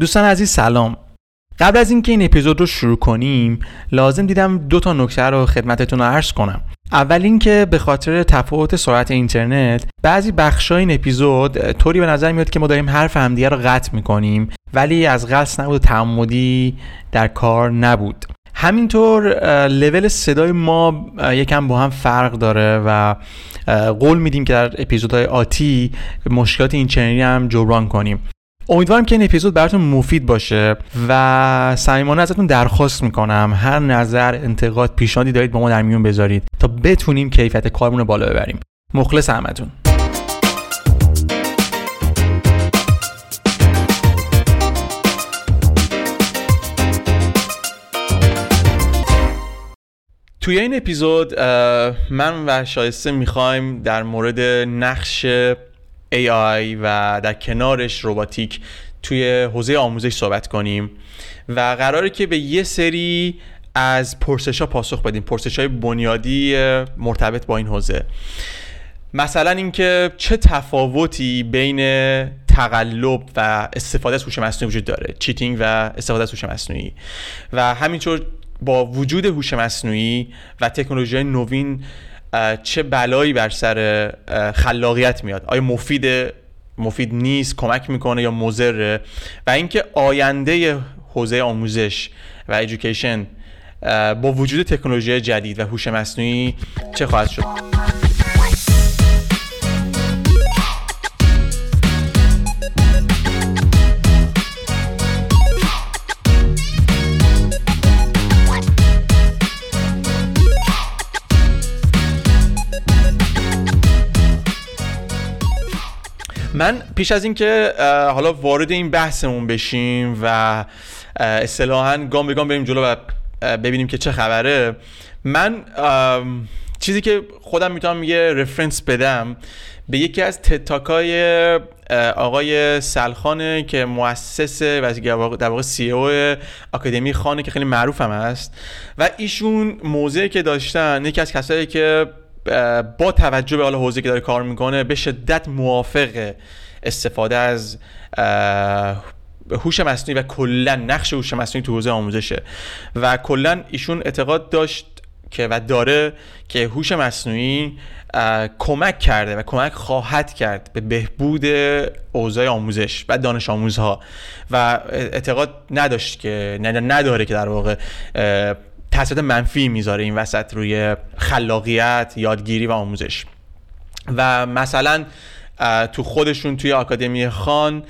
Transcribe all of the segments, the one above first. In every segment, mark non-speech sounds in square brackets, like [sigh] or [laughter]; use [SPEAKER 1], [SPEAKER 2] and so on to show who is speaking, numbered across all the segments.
[SPEAKER 1] دوستان عزیز سلام. قبل از اینکه این اپیزود رو شروع کنیم لازم دیدم دو تا نکته رو خدمتتون عرض کنم. اول اینکه به خاطر تفاوت سرعت اینترنت بعضی بخشای این اپیزود طوری به نظر میاد که ما داریم حرف همدیگه رو قطع می‌کنیم ولی از قصد نبود تعمدی در کار نبود. همینطور لول صدای ما یکم با هم فرق داره و قول میدیم که در اپیزودهای آتی مشکلات اینچنینی هم جبران کنیم. امیدوارم که این اپیزود براتون مفید باشه و صمیمانه ازتون درخواست می‌کنم هر نظر انتقاد پیشنهادی دارید با ما در میون بذارید تا بتونیم کیفیت کارمون رو بالا ببریم. مخلص همتون. توی این اپیزود من و شایسته می‌خوایم در مورد نقش AI و در کنارش روباتیک توی حوزه آموزش صحبت کنیم و قراره که به یه سری از پرسش ها پاسخ بدیم. پرسش های بنیادی مرتبط با این حوزه. مثلا اینکه چه تفاوتی بین تقلب و استفاده از هوش مصنوعی وجود داره چیتینگ و استفاده از هوش مصنوعی. و همینطور با وجود هوش مصنوعی و تکنولوژی نوین چه بلایی بر سر خلاقیت میاد. آیا مفید مفید نیست کمک می‌کنه یا مضره؟ و اینکه آینده حوزه آموزش و ایژوکیشن با وجود تکنولوژی جدید و هوش مصنوعی چه خواهد شد؟ من پیش از اینکه حالا وارد این بحثمون بشیم و اصطلاحا گام به گام بریم جلو و ببینیم که چه خبره من چیزی که خودم می‌تونم یه رفرنس بدم به یکی از تتاکای آقای سلخانه که مؤسس و در واقع سی او آکادمی خانه که خیلی معروف هست و ایشون موضعی که داشتن یکی از کسایی که با توجه به حال حوزه که داره کار می‌کنه به شدت موافق استفاده از هوش مصنوعی و کلا نقش هوش مصنوعی تو حوزه آموزشه. و کلا ایشون اعتقاد داشت که و داره که هوش مصنوعی کمک کرده و کمک خواهد کرد به بهبود اوضاع آموزش و دانش آموزها. و اعتقاد نداشت که نداره که در واقع تاثیرات منفی می‌ذاره این وسط روی خلاقیت یادگیری و آموزش. و مثلا تو خودشون توی آکادمی خان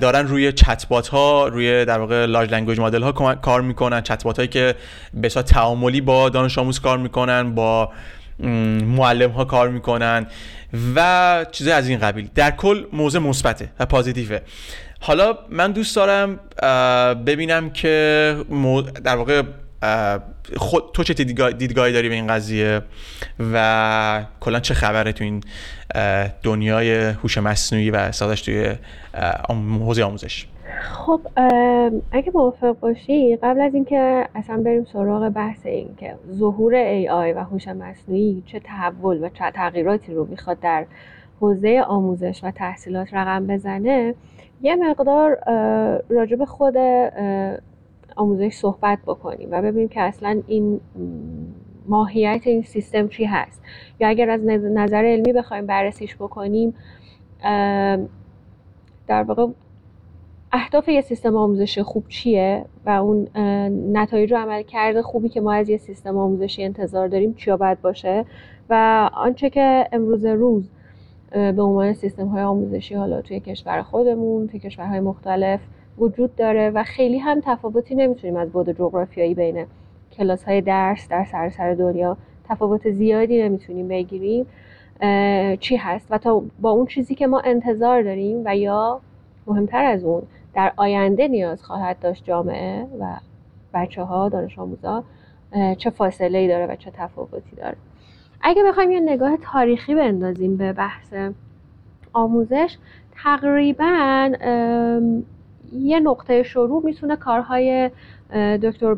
[SPEAKER 1] دارن روی چتبات ها روی در واقع large language model ها کار می‌کنن. چتبات هایی که به تعاملی با دانش آموز کار می‌کنن با معلم ها کار می‌کنن و چیزای از این قبیل. در کل موضوع مثبته و positive ه. حالا من دوست دارم ببینم که در واقع خود تو چه دیدگاهی داری به این قضیه؟ و کلا چه خبره تو این دنیای هوش مصنوعی و استفادهش توی حوزه آموزش؟
[SPEAKER 2] خب اگه موافق باشی قبل از اینکه اصلا بریم سراغ بحث این که ظهور AI و هوش مصنوعی چه تحول و چه تغییراتی رو می‌خواد در حوزه آموزش و تحصیلات رقم بزنه یه مقدار راجب خود آموزش صحبت بکنیم و ببینیم که اصلا این ماهیت این سیستم چی هست. یا اگر از نظر علمی بخوایم بررسیش بکنیم در واقع اهداف یه سیستم آموزشی خوب چیه و اون نتایج عمل کرده خوبی که ما از یه سیستم آموزشی انتظار داریم چیا باید باشه؟ و آنچه که امروز روز به عنوان سیستم های آموزشی حالا توی کشور خودمون توی کشورهای مختلف وجود داره و خیلی هم تفاوتی نمی‌تونیم از بود جغرافیایی بین کلاس های درس در سراسر دنیا تفاوت زیادی نمی‌تونیم بگیریم چی هست و تا با اون چیزی که ما انتظار داریم و یا مهمتر از اون در آینده نیاز خواهد داشت جامعه و بچه ها دانش آموزا چه فاصله ای داره و چه تفاوتی داره. اگه بخوایم یه نگاه تاریخی بندازیم به بحث آموزش تقریبا یه نقطه شروع می‌تونه کارهای دکتر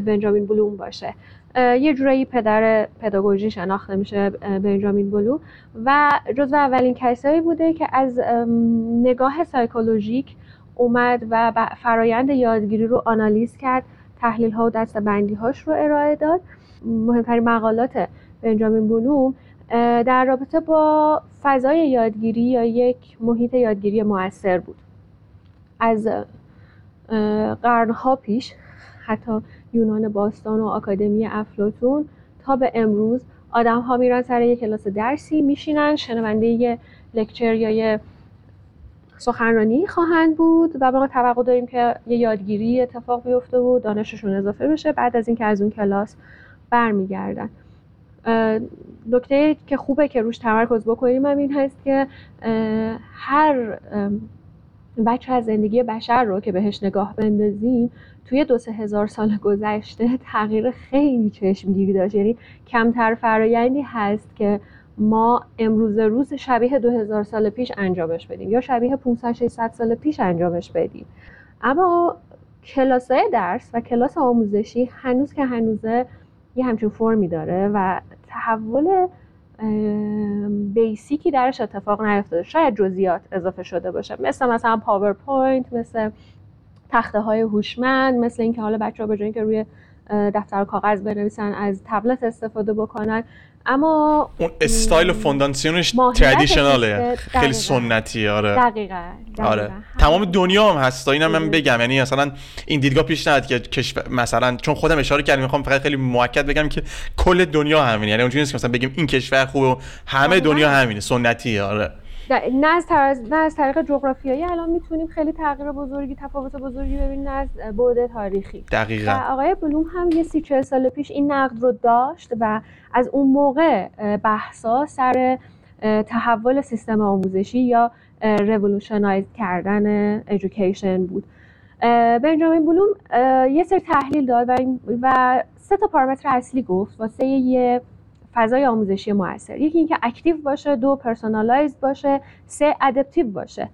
[SPEAKER 2] بنجامین بلوم باشه. یه جورایی پدر پداگوژی شناخته میشه بنجامین بلوم و جزو اولین کسایی بوده که از نگاه سایکولوژیک اومد و فرایند یادگیری رو آنالیز کرد تحلیل ها و دستبندی هاش رو ارائه داد. مهمترین مقالات بنجامین بلوم در رابطه با فضای یادگیری یا یک محیط یادگیری موثر بود. از قرنها پیش حتی یونان باستان و آکادمی افلاتون تا به امروز آدم ها میرن سر یک کلاس درسی میشینن شنونده یه لکچر یا یه سخنرانی خواهند بود و ما توقع داریم که یه یادگیری اتفاق بیفته و دانششون اضافه بشه بعد از اینکه از اون کلاس برمیگردن. نکته که خوبه که روش تمرکز بکنیم هم این هست که هر بچه از زندگی بشر رو که بهش نگاه بندازیم توی دو سه هزار سال گذشته تغییر خیلی چشمگیری داشت. یعنی کمتر فرایندی هست که ما امروز روز شبیه دو هزار سال پیش انجامش بدیم یا شبیه 500 600 سال پیش انجامش بدیم. اما کلاس درس و کلاس آموزشی هنوز که هنوزه یه همچین فرمی داره و تحول basic ی درش اتفاق نیفتاده. شاید جزئیات اضافه شده باشه. مثل مثلا پاورپوینت مثل تخته های هوشمند مثل اینکه حالا بچه ها به که روی دفتر کاغذ بنویسن از تبلت استفاده بکنن. اما
[SPEAKER 1] اون استایل و فونداسیونش traditional ه خیلی سنتی آره.
[SPEAKER 2] دقیقا,
[SPEAKER 1] آره. تمام دنیا هم هست اینم من بگم. یعنی مثلا این دیدگاه پیش نهاد که کشور مثلا چون خودم اشاره کردم می‌خوام فقط خیلی موکد بگم که کل دنیا همینه. یعنی اونجوری نیست که مثلا بگیم این کشور خوبه و همه دنیا همینه. سنتی آره.
[SPEAKER 2] نه از, طرز، نه از طریق جغرافیایی الان می‌تونیم خیلی تغییر بزرگی تفاوت بزرگی ببینیم از بعد تاریخی.
[SPEAKER 1] دقیقا.
[SPEAKER 2] و آقای بلوم هم یه سی چه سال پیش این نقد رو داشت و از اون موقع بحثا سر تحول سیستم آموزشی یا revolutionize کردن education بود. بنجامین بلوم یه سری تحلیل داد و, و سه تا پارامتر اصلی گفت. واسه یه فضای آموزشی موثر. یکی اینکه active باشه دو personalized باشه سه adaptive باشه.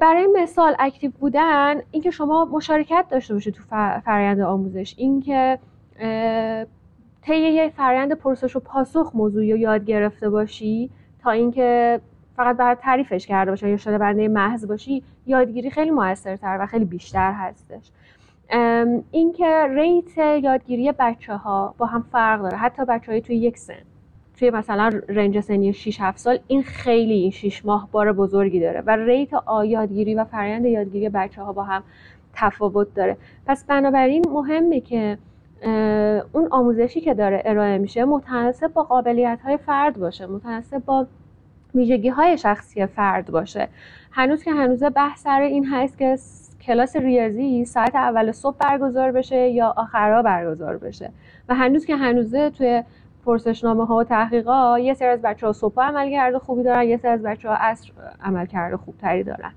[SPEAKER 2] برای مثال active بودن اینکه شما مشارکت داشته باشید تو فرآیند آموزش اینکه طی یه فرآیند پرسش و پاسخ موضوعی رو یاد گرفته باشی تا اینکه فقط برای تعریفش کرده باشه یا شده بنده محض باشی یادگیری خیلی موثرتر و خیلی بیشتر هستش. اینکه ریت یادگیری بچه ها با هم فرق داره. حتی بچه های توی یک سن توی مثلا رنج سنی 6 7 سال این خیلی این 6 ماه بار بزرگی داره و ریت یادگیری و فرآیند یادگیری بچه ها با هم تفاوت داره. پس بنابراین مهمه که اون آموزشی که داره ارائه میشه متناسب با قابلیت های فرد باشه متناسب با ویژگی های شخصی فرد باشه. هنوز که هنوز بحث سر این هست که کلاس ریاضی ساعت اول صبح برگزار بشه یا آخرها برگزار بشه. و هنوز که هنوزه توی پرسشنامه ها و تحقیقات یه سری از بچه ها صبح عمل کرده خوبی دارن یه سری از بچه ها عصر عمل کرده خوبتری دارن.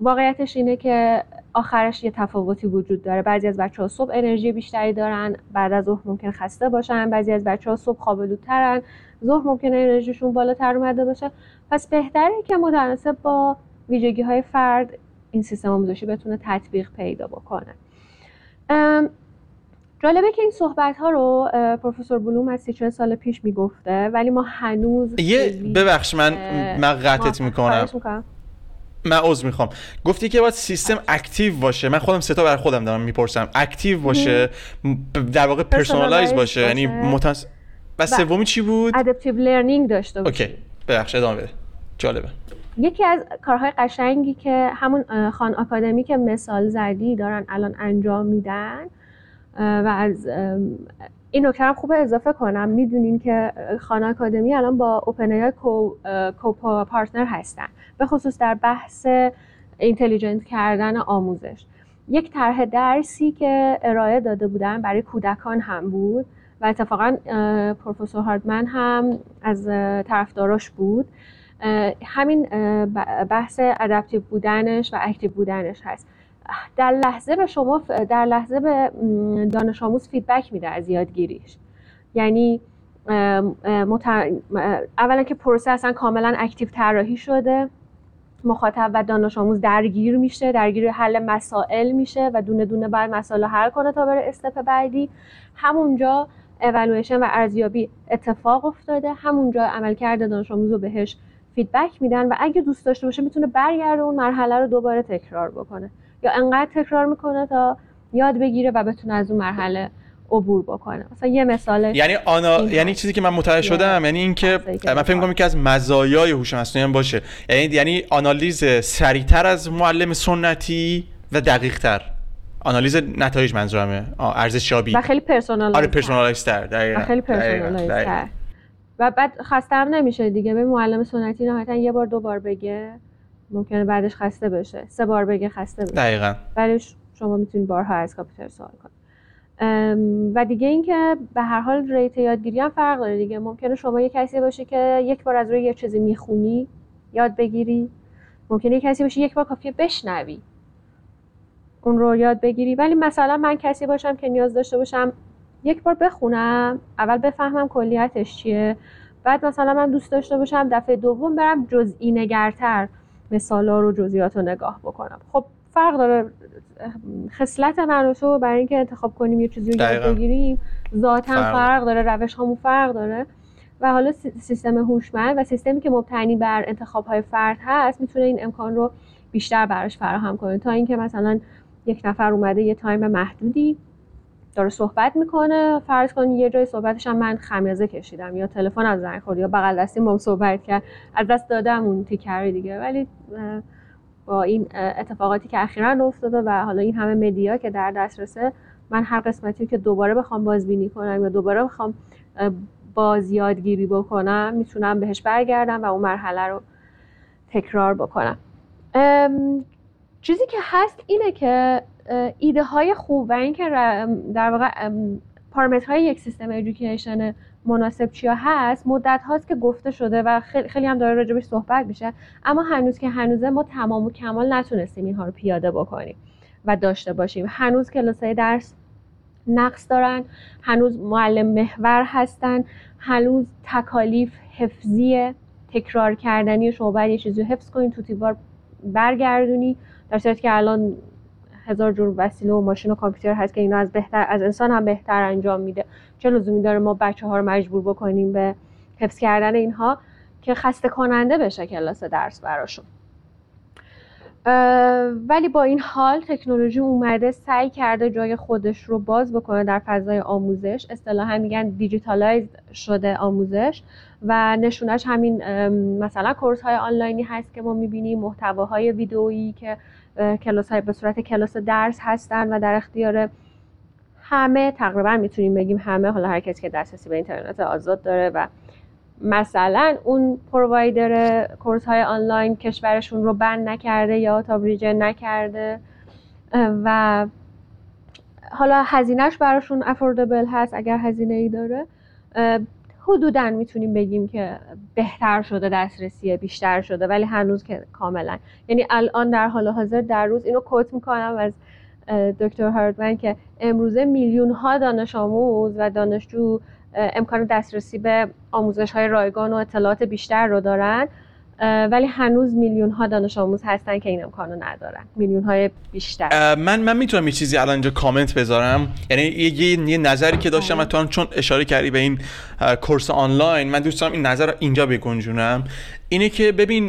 [SPEAKER 2] واقعیتش اینه که آخرش یه تفاوتی وجود داره. بعضی از بچه ها صبح انرژی بیشتری دارن بعد از ظهر ممکن خسته باشن. بعضی از بچه ها صبح خوابالودترن ظهر ممکن انرژیشون بالاتر اومده باشه. پس بهتره که متناسب با ویژگی های فرد این سیستم آموزشی بتونه تطبیق پیدا بکنه. جالبه که این صحبت ها رو پروفسور بلوم از سی سال پیش می‌گفته ولی ما هنوز
[SPEAKER 1] یه ببخش من من قطعت می‌کنم. من عذر می‌خوام. گفتی که باید سیستم active باشه. من خودم ستا برای خودم دارم می‌پرسم. active باشه در واقع personalize باشه. یعنی متناسب و سومی چی بود؟
[SPEAKER 2] adaptive learning داشته باشه.
[SPEAKER 1] OK. ببخش ادامه بده. جالبه.
[SPEAKER 2] یکی از کارهای قشنگی که همون Khan Academy که مثال زدی دارن الان انجام میدن و از این نکته هم خوبه اضافه کنم. می‌دونین که Khan Academy الان با OpenAI co-partner هستن. به خصوص در بحث intelligent کردن آموزش. یک طرح درسی که ارائه داده بودن برای کودکان هم بود و اتفاقا پروفسور هاردمن هم از طرفداراش بود. همین بحث adaptive بودنش و active بودنش هست. در لحظه به شما در لحظه به دانش آموز feedback میده از یادگیریش. یعنی اولا که پروسه اصلا کاملا active طراحی شده. مخاطب و دانش آموز درگیر میشه درگیر حل مسائل میشه و دونه دونه بعد مسائل حل کنه تا بره step بعدی. همونجا اولویشن و ارزیابی اتفاق افتاده. همونجا عملکرد دانش آموز رو بهش feedback میدن و اگه دوست داشته باشه می‌تونه برگرده اون مرحله رو دوباره تکرار بکنه. یا انقدر تکرار می‌کنه تا یاد بگیره و بتونه از اون مرحله عبور بکنه. مثلا یه مثال
[SPEAKER 1] یعنی آنا... یعنی چیزی که من متوجه شدم یعنی اینکه من فکر کنم که از مزایای هوش مصنوعی باشه. یعنی یعنی آنالیز سریعتر از معلم سنتی و دقیقتر. آنالیز نتایج منظورمه. ارزشیابی.
[SPEAKER 2] و خیلی personalize
[SPEAKER 1] آره personalize تر
[SPEAKER 2] و خیلی personalize تر و بعد خسته هم نمیشه دیگه؟ به معلم سنتی نهایتا یه بار دو بار بگه ممکنه بعدش خسته بشه. سه بار بگه خسته بشه.
[SPEAKER 1] دقیقاً.
[SPEAKER 2] ولی شما می‌تونید بارها از کامپیوتر سوال کنید و دیگه اینکه به هر حال ریت یادگیری هم فرق داره دیگه. ممکنه شما یه کسی باشه که یک بار از روی یه چیزی می‌خونی یاد بگیری. ممکنه یه کسی باشه یک بار کافیه بشنوی. اون رو یاد بگیری. ولی مثلا من کسی باشم که نیاز داشته باشم یک بار بخونم اول بفهمم کلیتش چیه. بعد مثلا من دوست داشته باشم دفعه دوم برم جزئی نگرتر مثالا رو جزئیات رو نگاه بکنم. خب فرق داره خصلت من و تو برای اینکه انتخاب کنیم یه چیزی رو یاد بگیریم. ذاتا فرق. فرق داره روش همون فرق داره. و حالا سیستم هوشمند و سیستمی که مبتنی بر انتخاب های فرد هست می‌تونه این امکان رو بیشتر براش فراهم کنه. تا اینکه مثلا یک نفر اومده یه تایم محدودی داره صحبت می‌کنه. فرض کن یه جای صحبتش هم من خمیازه کشیدم یا تلفن از زنگ خورد یا بغل دستی با صحبت کرد. از دست دادم اون تیکری دیگه. ولی با این اتفاقاتی که اخیرا افتاده و حالا این همه مدیا که در دسترسه من هر قسمتی که دوباره بخوام بازبینی کنم یا دوباره بخوام باز یادگیری بکنم می‌تونم بهش برگردم و اون مرحله رو تکرار بکنم. چیزی که هست اینه که ایده های خوب و اینکه در واقع پارامترهای یک سیستم ادویکیشن مناسب چیا هست مدت هاست که گفته شده و خیلی, هم داره راجبش صحبت میشه. اما هنوز که هنوزه ما تمام و کمال نتونستیم اینها رو پیاده بکنیم و داشته باشیم. هنوز کلاسای درس نقص دارن هنوز معلم محور هستن هنوز تکالیف حفظی تکرار کردنی شما باید یه چیزی حفظ کنید تو تیوار برگردونی در صورتی که الان هزار جور وسیله و ماشین و کامپیوتر هست که اینا از بهتر از انسان هم بهتر انجام میده. چه لزومی داره ما بچه ها رو مجبور بکنیم به حفظ کردن اینها که خسته کننده بشه کلاس درس براشون. ولی با این حال تکنولوژی اومده سعی کرده جای خودش رو باز بکنه در فضای آموزش. اصطلاحا میگن دیجیتالایز شده آموزش و نشونش همین مثلا کورس های آنلاینی هست که ما می‌بینیم محتواهای ویدئویی که کلاس های به صورت کلاس درس هستن و در اختیار همه تقریبا می‌تونیم بگیم همه. حالا هر کسی که دسترسی به اینترنت آزاد داره و مثلا اون پرووایدر کورس های آنلاین کشورشون رو بند نکرده یا تابریجن نکرده. و حالا هزینهش براشون افوردبل هست اگر هزینه ای داره حدودا می‌تونیم بگیم که بهتر شده دسترسی بیشتر شده ولی هنوز که کاملا. یعنی الان در حال حاضر در روز اینو کوت می‌کنم از دکتر هاردمن که امروزه میلیون ها دانش آموز و دانشجو امکان دسترسی به آموزش های رایگان و اطلاعات بیشتر رو دارن. ولی هنوز میلیون ها دانش آموز هستن که این امکانو ندارن. میلیون های بیشتر
[SPEAKER 1] من من می‌تونم یه چیزی الان اینجا کامنت بذارم. یعنی یه, یه نظری که داشتم تو چون اشاره کردی به این course آنلاین من دوست دارم این نظر رو اینجا بگنجونم. اینه که ببین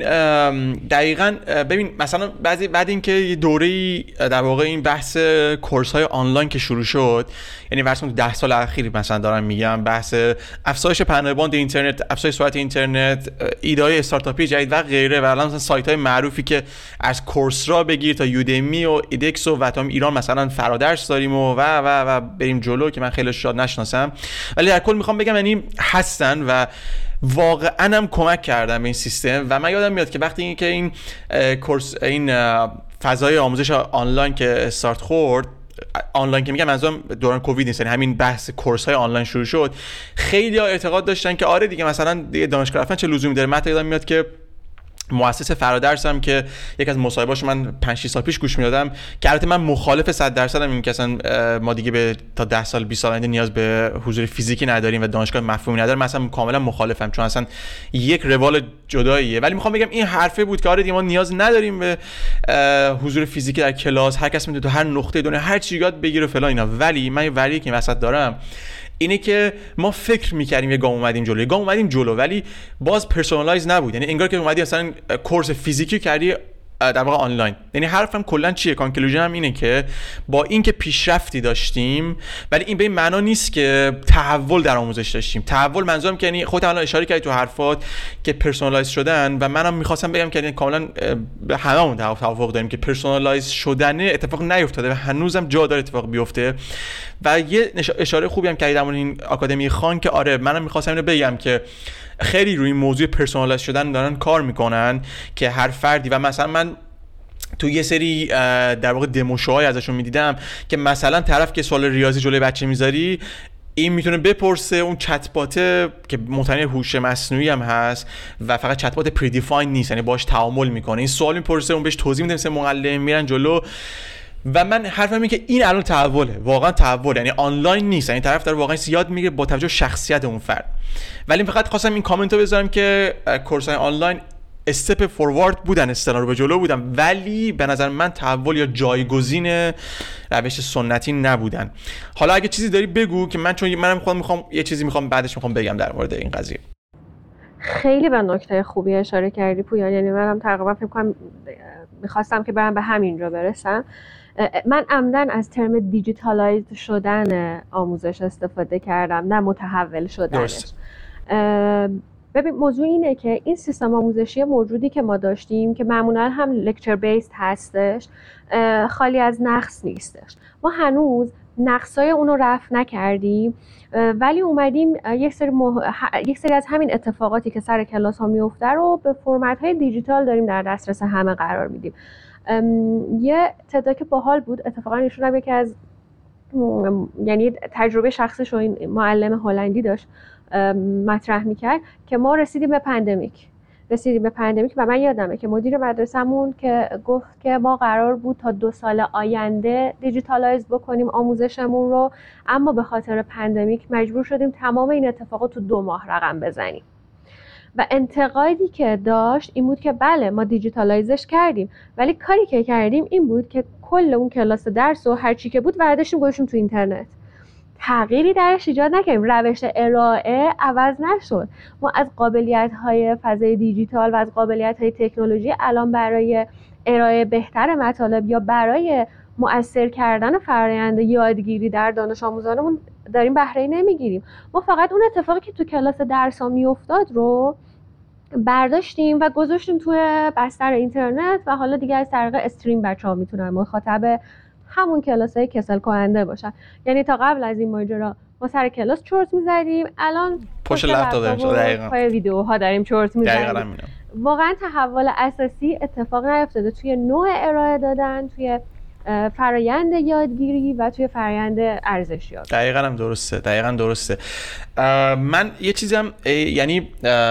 [SPEAKER 1] دقیقا ببین مثلا بعضی بعد اینکه یه دوره در واقع این بحث course های آنلاین که شروع شد یعنی ورسون ده سال اخیر مثلا دارم میگم بحث افزایش پهنای باند اینترنت افزایش سرعت اینترنت ایده های استارتاپی جدید و غیره و الان مثلا سایت های معروفی که از Coursera بگیر تا Udemy و edX و و تو ایران مثلا فرادرس داریم و و و, و بریم جلو که من خیلی شاید نشناسم. ولی در کل می‌خوام بگم یعنی هستن و واقعا هم کمک کردم به این سیستم و من یادم میاد که وقتی که این کورس این فضای آموزش آنلاین که استارت خورد آنلاین که میگم منظورم دوران کووید نیست یعنی همین بحث کورس های آنلاین شروع شد خیلی ها اعتقاد داشتن که آره دیگه مثلا دانشگاه رفتن چه لزومی داره. من یادم میاد که مؤسس فرادرس هم که یک از مصاحبهاش من 5 6 سال پیش گوش می‌دادم که البته من مخالف 100 درصد این که اصلا ما دیگه به تا 10 سال 20 سال آینده نیاز به حضور فیزیکی نداریم و دانشگاه مفهومی نداره مثلا کاملا مخالفم چون اصلا یک روال جداییه. ولی می‌خوام بگم این حرفه بود که آره ما نیاز نداریم به حضور فیزیکی در کلاس هر کس می‌تونه تو هر نقطه دنیا هر چی یاد بگیره فلان اینا. ولی من worry ای که وسط دارم. اینه که ما فکر می‌کردیم یه گام اومدیم جلو. یه گام اومدیم جلو ولی باز personalize نبود. یعنی انگار که اومدی اصلا course فیزیکی کردی در واقع آنلاین. یعنی حرفم کلا چیه؟ conclusion م اینه که با اینکه پیشرفتی داشتیم ولی این به این معنا نیست که تحول در آموزش داشتیم. تحول منظورم که یعنی خودت الان اشاره کردی تو حرفات که personalize شدن و منم می‌خواستم بگم که یعنی کاملا به هممون توافق داریم که personalize شدن اتفاق نیفتاده و هنوزم جا داره اتفاق بیفته. و یه اشاره خوبی هم کردی این آکادمی خان که آره منم می‌خواستم اینو بگم که خیلی روی موضوع personalize شدن دارن کار می‌کنن که هر فردی و مثلا من تو یه سری در واقع demo show های ازشون می‌دیدم که مثلا طرف که سوال ریاضی جلوی بچه می‌ذاری این می‌تونه بپرسه اون چتباته که متنی هوش مصنوعی هم هست و فقط chatbot predefined نیست یعنی باش تعامل می‌کنه. این سوال می‌پرسه اون بهش توضیح میده مثل معلم میرن جلو. و من حرفم اینه که این الان تحوله. واقعا تحول یعنی آنلاین نیست. یعنی طرف داره واقعا یاد می‌گیره با توجه شخصیت اون فرد. ولی فقط خواستم این کامنت رو بذارم که course آنلاین step forward بودن step ها رو به جلو بودن. ولی به نظر من تحول یا جایگزین روش سنتی نبودن. حالا اگه چیزی داری بگو که من چون منم خودم می‌خوام یه چیزی می‌خوام بعدش می‌خوام بگم در مورد این قضیه.
[SPEAKER 2] خیلی به نکته خوبی اشاره کردی پویان. یعنی منم تقریبا فکر کنم می‌خواستم که برم به همینجا برسم. من عمدن از term digitalize شدن آموزش استفاده کردم نه متحول شدنش. ببین موضوع اینه که این سیستم آموزشی موجودی که ما داشتیم که معمولا هم لکچر بیست هستش خالی از نقص نیستش. ما هنوز نقصای اون رو رفت نکردیم ولی اومدیم یک سری, یک سری از همین اتفاقاتی که سر کلاس ها میفته رو به فرمت های دیجیتال داریم در دسترس همه قرار میدیم. یه تعداد که باحال بود اتفاقا ایشون یکی از یعنی تجربه شخصش رو این معلم هلندی داشت مطرح می‌کرد که ما رسیدیم به pandemic. رسیدیم به pandemic و من یادمه که مدیر مدرسهمون که گفت که ما قرار بود تا دو سال آینده digitalize بکنیم آموزشمون رو اما به خاطر pandemic مجبور شدیم تمام این اتفاقات تو دو ماه رقم بزنیم. و انتقادی که داشت این بود که بله ما digitalize ش کردیم. ولی کاری که کردیم این بود که کل اون کلاس درس و هر چی که بود برداشتیم گذاشتیم تو اینترنت. تغییری درش ایجاد نکردیم. روش ارائه عوض نشد. ما از قابلیت های فضای دیجیتال و از قابلیت های تکنولوژی الان برای ارائه بهتر مطالب یا برای مؤثر کردن فرایند یادگیری در دانش آموزانمون داریم بهره نمی‌گیریم. ما فقط اون اتفاقی که تو کلاس درس ها میافتاد رو برداشتیم و گذاشتیم توی بستر اینترنت و حالا دیگه از طریق استریم بچه ها می‌تونن مخاطب همون کلاس های کسل کننده باشن. یعنی تا قبل از این ماجرا ما سر کلاس چرت می‌زدیم. الان
[SPEAKER 1] پشت لپتاپ داریم.
[SPEAKER 2] پای ویدیوها داریم چرت می‌زدیم واقعا تحول اساسی اتفاق نیفتاده. توی نوع ارائه دادن توی فرایند یادگیری و توی فرایند ارزشیابی
[SPEAKER 1] دقیقا هم درسته دقیقا درسته. من یه چیزم یعنی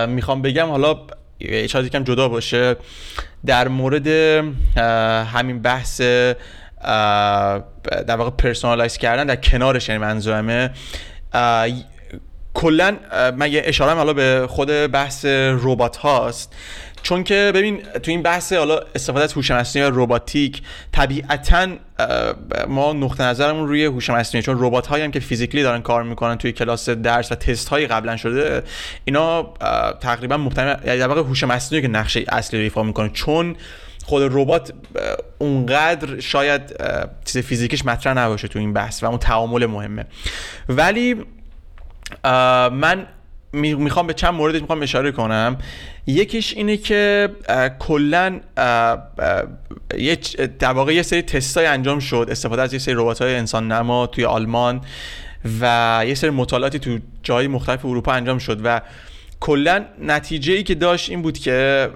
[SPEAKER 1] می‌خوام بگم حالا یه چیزی کم جدا باشه در مورد همین بحث در واقع personalize کردن در کنارش یعنی منظورمه کلا من یه اشاره حالا به خود بحث ربات هاست؟ چون که ببین تو این بحث حالا استفاده از هوش مصنوعی یا رباتیک طبیعتا ما نقطه نظرمون روی هوش مصنوعی چون ربات هایی هم که physically دارن کار می‌کنن توی کلاس درس و تست هایی قبلا شده اینا تقریبا محتمل یعنی هوش مصنوعی که نقشه اصلی رو ایفا می‌کنه. چون خود ربات اونقدر شاید چیز فیزیکیش مطرح نباشه تو این بحث و اون تعامل مهمه. ولی من می‌خوام به چند موردش می‌خوام اشاره کنم. یکیش اینه که کلا در واقع یه سری تستای انجام شد استفاده از یه سری ربات های انسان نما توی آلمان و یه سری مطالعاتی تو جای مختلف اروپا انجام شد و کلا نتیجه ای که داشت این بود که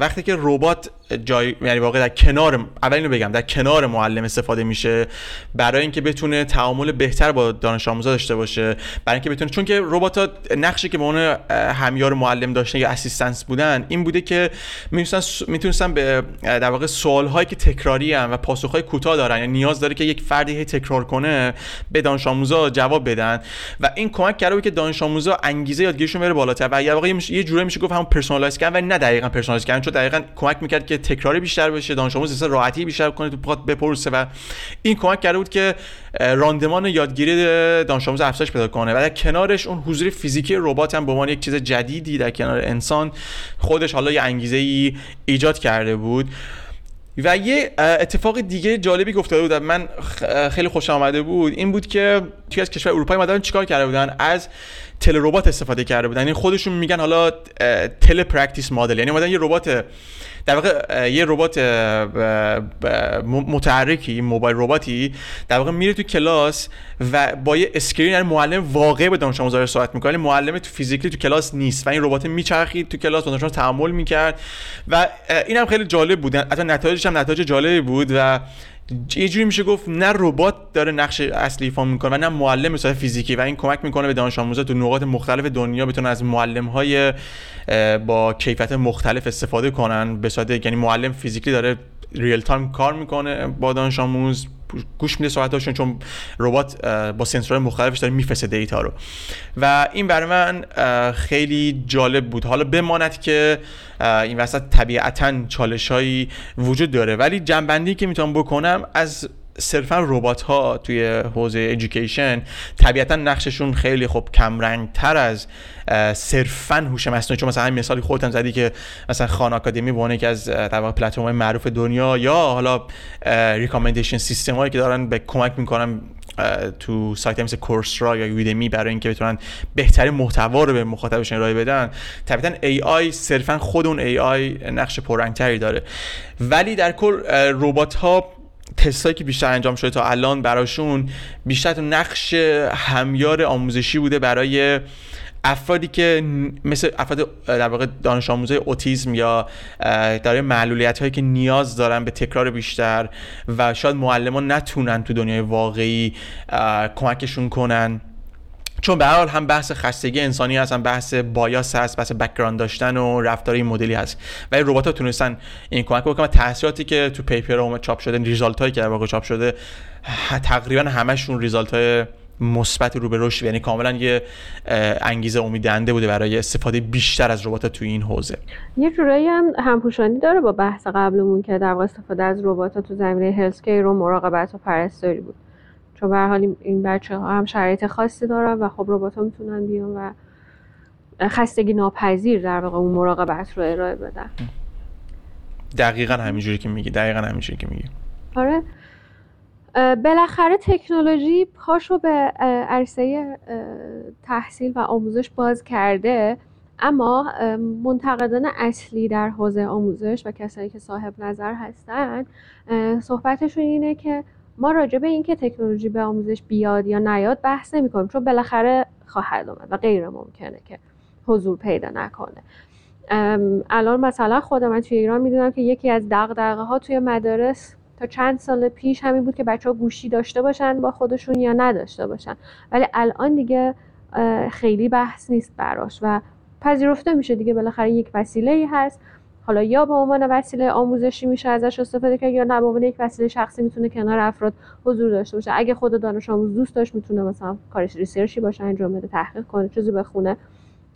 [SPEAKER 1] وقتی که ربات جای یعنی واقع در کنار اول اینو بگم در کنار معلم استفاده میشه برای اینکه بتونه تعامل بهتر با دانش آموزا داشته باشه برای اینکه بتونه چون که ربات ها نقشی که به اون همیار معلم داشتن یا اسیستنس بودن این بوده که می‌تونستن می‌تونستن به در واقع سوال هایی که تکراری هم و پاسخ های کوتاه دارن یعنی نیاز داره که یک فردی هی تکرار کنه به دانش آموزا جواب بدن و این کمک کرده که دانش آموزا انگیزه یادگیریشون بره بالاتر و واقعا یه جوری میشه گفت همون personalize کردن و نه دقیقاً personalize کردن چون دقیقاً کمک می‌کرد که تکراری بیشتر بشه دانش آموز راحتی بیشتر کنه تو بخواد بپرسه و این کمک کرده بود که راندمان یادگیری دانش آموز افزایش پیدا کنه. و در کنارش اون حضور فیزیکی ربات هم به عنوان یک چیز جدیدی در کنار انسان خودش حالا یه انگیزه ای ایجاد کرده بود. و یه اتفاق دیگه جالبی گفته بود من خیلی خوشم اومده بود این بود که توی از کشور اروپایی مدارن چیکار کرده بودن؟ از telerobot استفاده کرده بودن. یعنی خودشون میگن حالا telepractice model. یعنی اومدن یه ربات در واقع یه ربات متحرکی mobile robot ی در واقع میره تو کلاس و با یه screen یعنی معلم واقعی به دانش آموزا صحبت می‌کنه یعنی معلم تو physically تو کلاس نیست و این ربات میچرخید تو کلاس دانش آموز تعامل می‌کرد و اینم خیلی جالب بود حتی نتایجش هم نتایج جالبی بود و یه جوری میشه گفت نه ربات داره نقش اصلی ایفا می‌کنه و نه معلم مثلا فیزیکی و این کمک می‌کنه به دانش آموزا تو نقاط مختلف دنیا بتونن از معلم های با کیفیت مختلف استفاده کنن به صورت یعنی معلم فیزیکی داره ریل تایم کار می‌کنه با دانش آموز. گوش میده صحبتاشون چون ربات با سنسورهای مختلفش داره میفرسته data رو. و این برای من خیلی جالب بود. حالا بماند که این وسط طبیعتا چالشهایی وجود داره. ولی جنبندی که می‌تونم بکنم از صرفا ربات ها توی حوزه ایژوکیشن طبیعتا نقششون خیلی خب کمرنگ تر از صرفا هوش مصنوعی. چون مثلا همین مثالی خودت زدی که مثلا خان آکادمی به که از در پلتفرم معروف دنیا یا حالا ریکامندیشن سیستم هایی که دارن به کمک می‌کنن تو سایت مثل کورسرا یا یودمی برای اینکه بتونن بهترین محتوا رو به مخاطبشون ارائه بدن. طبیعتا ای آی صرفا خود اون ای آی نقش پررنگتری داره. ولی در کل ربات ها تستایی که بیشتر انجام شده تا الان براشون بیشتر نقش همیار آموزشی بوده برای افرادی که مثل افراد در واقع دانش آموزای اوتیسم یا داره معلولیت هایی که نیاز دارن به تکرار بیشتر و شاید معلمان نتونن تو دنیای واقعی کمکشون کنن. چون به هر حال هم بحث خستگی انسانی هست هم بحث bias هست بحث background داشتن و رفتار این مدلی هست. ولی ربات ها تونستن این کمک بکنن. تاثیراتی که تو paper اومد چاپ شده result هایی که در واقع چاپ شده تقریبا همشون result های مثبت رو به رشد. یعنی کاملا یه انگیزه امیددهنده بوده برای استفاده بیشتر از ربات تو این حوزه.
[SPEAKER 2] یه جورایی هم همپوشانی داره با بحث قبلمون که در استفاده از ربات تو زمینه هلس رو مراقبت و پرستاری بود. چون به حال این بچه ها هم شرایط خاصی دارن و خب ربات ها می‌تونن بیان و خستگی ناپذیر در واقع اون مراقبت رو ارائه بدن.
[SPEAKER 1] دقیقا همینجوری که میگی دقیقا همینجوری که میگی.
[SPEAKER 2] آره. بالاخره تکنولوژی پاشو به عرصه تحصیل و آموزش باز کرده اما منتقدان اصلی در حوزه آموزش و کسایی که صاحب نظر هستن صحبتشون اینه که ما راجع به اینکه تکنولوژی به آموزش بیاد یا نیاد بحث نمی کنیم چون بالاخره خواهد اومد و غیر ممکنه که حضور پیدا نکنه. الان مثلا خود من توی ایران می‌دونم که یکی از دغدغه ها توی مدارس تا چند سال پیش همین بود که بچه ها گوشی داشته باشن با خودشون یا نداشته باشن. ولی الان دیگه خیلی بحث نیست براش و پذیرفته میشه دیگه بالاخره یک وسیله ای هست. حالا یا به عنوان وسیله آموزشی میشه ازش استفاده کرد یا نه به عنوان یک وسیله شخصی می‌تونه کنار افراد حضور داشته باشه. اگه خود دانش آموز دوست داشت می‌تونه مثلا کارش ریسرچی باشه انجام بده تحقیق کنه چیزی بخونه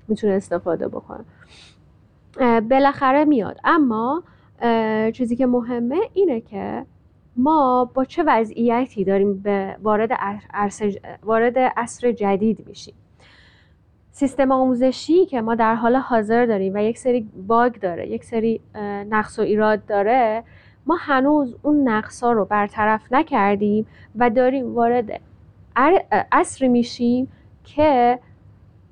[SPEAKER 2] می‌تونه استفاده بکنه. بالاخره میاد. اما چیزی که مهمه اینه که ما با چه وضعیتی داریم به وارد وارد عصر جدید میشیم. سیستم آموزشی که ما در حال حاضر داریم و یک سری باگ داره یک سری نقص و ایراد داره ما هنوز اون نقص ها رو برطرف نکردیم و داریم وارد عصری میشیم که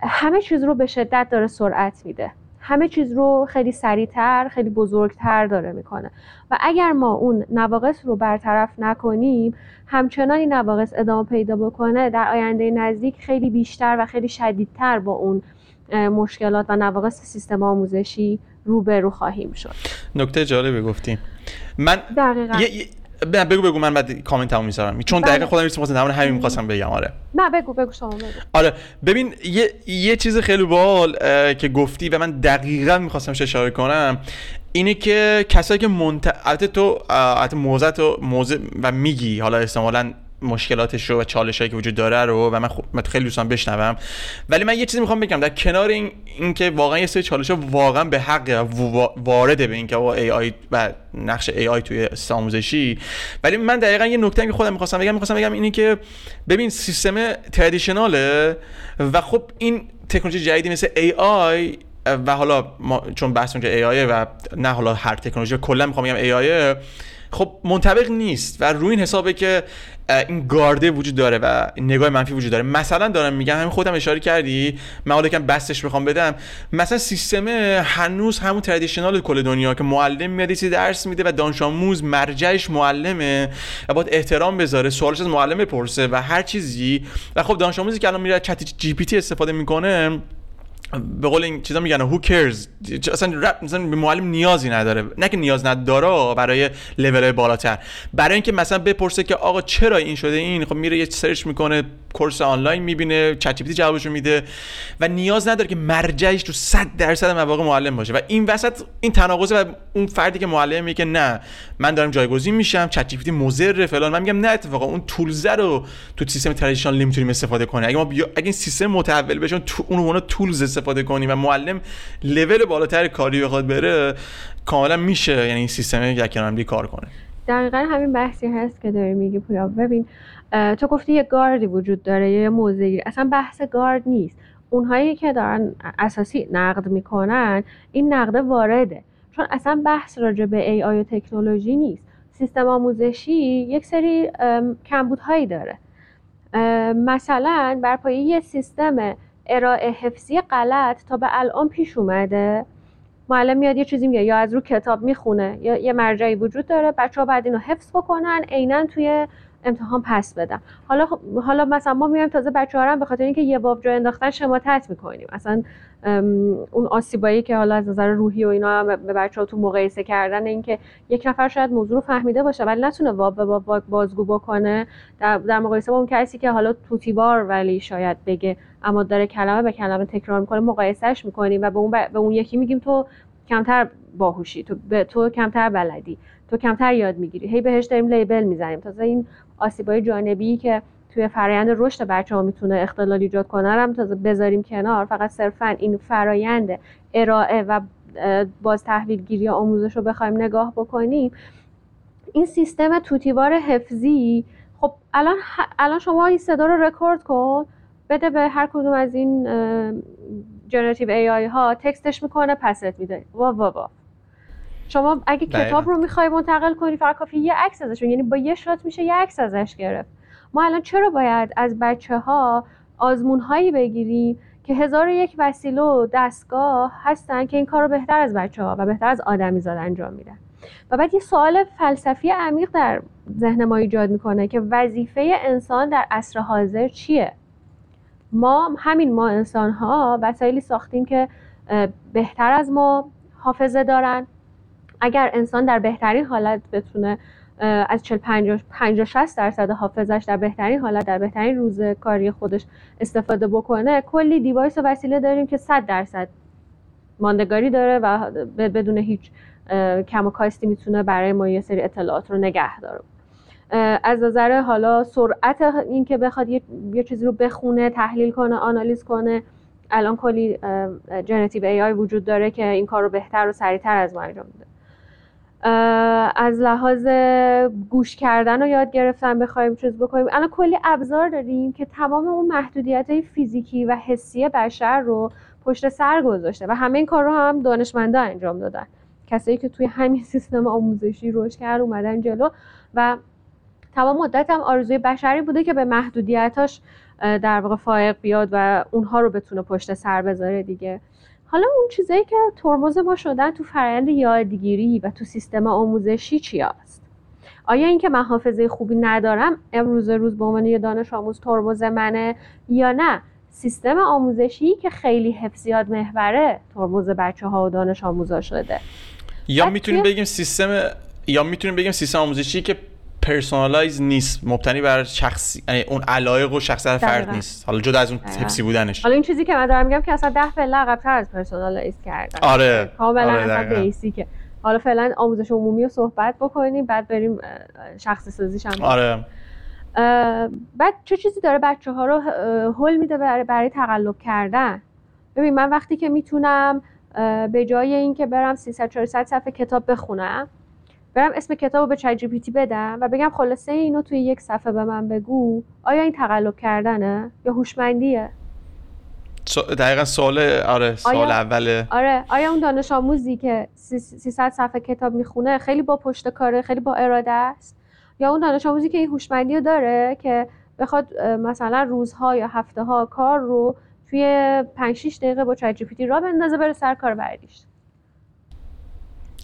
[SPEAKER 2] همه چیز رو به شدت داره سرعت میده. همه چیز رو خیلی سریعتر خیلی بزرگتر داره می‌کنه. و اگر ما اون نواقص رو برطرف نکنیم همچنان این نواقص ادامه پیدا بکنه در آینده نزدیک خیلی بیشتر و خیلی شدیدتر با اون مشکلات و نواقص سیستم آموزشی روبرو خواهیم شد.
[SPEAKER 1] نکته جالبی گفتیم من
[SPEAKER 2] دقیقا.
[SPEAKER 1] بگو بگو من بعد کامنت هم می‌ذارم چون بله. دقیقا خودم می‌رسیم در همین می‌خواستم بگم آره.
[SPEAKER 2] نه بگو بگو شما بگو.
[SPEAKER 1] آره ببین یه, یه چیز خیلی بال که گفتی و من دقیقا می‌خواستم اشاره کنم اینه که کسایی که منت... البته تو البته موزه تو موزه و میگی حالا احتمالاً مشکلاتش رو و چالش هایی که وجود داره رو و من, خب من خیلی دوستان بشنوم. ولی من یه چیزی می‌خوام بگم در کنار این اینکه واقعا یه سری چالش ها واقعا به حق وارده به اینکه ای آی و نقش ای آی توی آموزشی. ولی من دقیقا یه نکته که خودم می‌خواستم بگم می‌خواستم بگم اینه که ببین سیستم ترادیشناله و خب این تکنولوژی جدیدی مثل AI و حالا ما چون بحث اونجا AI و نه حالا هر تکنولوژی کلا می‌خوام بگم AI خب منطبق نیست و روی این حسابه که این گارده وجود داره و نگاه منفی وجود داره. مثلا دارم میگم همین خودم اشاره کردی من حالا کم بسطش بخوام بدم. مثلا سیستم هنوز همون traditional کل دنیا که معلم میاد درس میده و دانش آموز مرجعش معلمه و باید احترام بذاره سوالش از معلم بپرسه و هر چیزی. و خب دانش آموزی که الان میره ChatGPT استفاده می‌کنه به قول این چیزا میگن who cares اصلا رپ مثلا به معلم نیازی نداره. نه که نیاز نداره برای لول بالاتر. برای اینکه مثلا بپرسه که آقا چرا این شده این؟ خب میره یه search می‌کنه course آنلاین می‌بینه Chat G جوابشو میده و نیاز نداره که مرجعش تو 100 درصد مواقع معلم باشه. و این وسط این تناقض و اون فردی که معلم میگه نه من دارم جایگزین میشم ChatGP فلان. من میگم نه اتفاقا اون tools رو تو سیستم ترادیشنال نمی‌تونیم استفاده کنیم. اگه ما اگه این سیستم متحول بشه اون اون تولز استفاده کنیم و معلم لول بالاتر کاری بخواد بره کاملا میشه یعنی این سیستم یک کنار کار کنه.
[SPEAKER 2] دقیقا همین بحثی هست که داری میگی پویا. ببین تو گفتی یه گاردی وجود داره یه موزگی اصلا بحث گارد نیست. اونهایی که دارن اساسی نقد می‌کنن این نقد وارده. چون اصلا بحث راجع به ای آی و تکنولوژی نیست. سیستم آموزشی یک سری کمبودهایی داره. مثلا بر پایه یه سیستم ارائه حفظی غلط تا به الان پیش اومده. معلم میاد یه چیزی میگه یا از رو کتاب می‌خونه یا یه مرجعی وجود داره بچه ها بعد اینو حفظ بکنن عینا توی امتحان پس بدم. حالا حالا مثلا ما میایم تازه بچه ها به خاطر اینکه یه باب جا انداختن شماتت می‌کنیم اصلا اون آسیبایی که حالا از نظر روحی و اینا به بچه ها تو مقایسه کردن اینکه یک نفر شاید موضوع رو فهمیده باشه ولی نتونه واب به واب بازگو بکنه. در, در مقایسه با اون کسی که حالا توتیوار ولی شاید بگه اما داره کلمه به کلمه تکرار می‌کنه مقایسهش می‌کنیم و به اون, به اون یکی میگیم تو کمتر باهوشی تو, به تو کمتر بلدی. تو کمتر یاد می‌گیری. هی بهش داریم لیبل می‌زنیم. تازه این آسیبای جانبی که توی فرایند رشد بچه ها می‌تونه اختلال ایجاد کنه هم تازه بذاریم کنار. فقط صرفا این فرایند ارائه و باز تحویل گیری آموزش رو بخوایم نگاه بکنیم این سیستم طوطی‌وار حفظی خب الان الان شما این صدا رو رکورد کن بده به هر کدوم از این generative AI ها text ش می‌کنه پست میده. وا وا وا. شما اگه کتاب رو می‌خوای منتقل کنی فقط کافی یه عکس ازش یعنی با یه shot میشه یه عکس ازش گرفت. ما الان چرا باید از بچه ها آزمون هایی بگیریم که هزار یک وسیله و دستگاه هستن که این کار رو بهتر از بچه ها و بهتر از آدمی زاد انجام میدن؟ و بعد یه سوال فلسفی عمیق در ذهن ما ایجاد می‌کنه که وظیفه انسان در عصر حاضر چیه؟ ما همین ما انسان ها وسایلی ساختیم که بهتر از ما حافظه دارن. اگر انسان در بهترین حالت بتونه از 40 50 50 60 درصد حافظش در بهترین حالت در بهترین روز کاری خودش استفاده بکنه کلی device و وسیله داریم که 100 درصد ماندگاری داره و بدون هیچ کم و کاستی می‌تونه برای ما یه سری اطلاعات رو نگه داره. از نظر حالا سرعت این که بخواد یه, یه چیزی رو بخونه تحلیل کنه آنالیز کنه الان کلی generative AI وجود داره که این کار رو بهتر و سریعتر از ما انجام میده. از لحاظ گوش کردن و یاد گرفتن بخوایم چیز بکنیم. الان کلی ابزار داریم که تمام اون محدودیت های فیزیکی و حسی بشر رو پشت سر گذاشته و همه این کار رو هم دانشمندا انجام دادن. کسایی که توی همین [laughs] سیستم آموزشی رشد کرد اومدن جلو و تمام مدت هم آرزوی بشری بوده که به محدودیتاش در واقع فائق بیاد و اونها رو بتونه پشت سر بذاره دیگه. حالا اون چیزایی که ترمز ما شدن تو فرآیند یادگیری و تو سیستم آموزشی چی است؟ آیا اینکه من حافظه خوبی ندارم امروز روز به عنوان یه دانش آموز ترمز منه یا نه؟ سیستم آموزشی که خیلی حفظیات محوره ترمز بچه ها و دانش آموزا شده.
[SPEAKER 1] یا می‌تونیم بگیم سیستم یا می‌تونیم بگیم سیستم آموزشی که personalize نیست. مبتنی بر شخصی یعنی اون علایق و شخصیت فرد نیست. حالا جدا از اون حفظی بودنش.
[SPEAKER 2] حالا این چیزی که من دارم میگم که اصلا ده پله عقب‌تر از personalize کردن.
[SPEAKER 1] آره.
[SPEAKER 2] کاملا آره basic ه حالا فعلا آموزش عمومی رو صحبت بکنیم بعد بریم شخصی سازیش هم
[SPEAKER 1] آره.
[SPEAKER 2] بعد چه چیزی داره بچه ها رو حل میده برای, برای تقلب کردن؟ ببین من وقتی که می‌تونم به جای اینکه برم 300 400 صفحه کتاب بخونم برم اسم کتاب رو به چت جی پی تی بدم و بگم خلاصه اینو توی یک صفحه به من بگو آیا این تقلب کردنه یا هوشمندیه؟
[SPEAKER 1] دقیقا سوال آره سوال آیا... اوله.
[SPEAKER 2] آره آیا اون دانش آموزی که 300 صفحه کتاب می‌خونه خیلی با پشت کاره خیلی با اراده است؟ یا اون دانش آموزی که این هوشمندی رو داره که بخواد مثلا روزها یا هفته ها کار رو توی 5 6 دقیقه با چت جی پی تی را بندازه بره سر کار بعدیش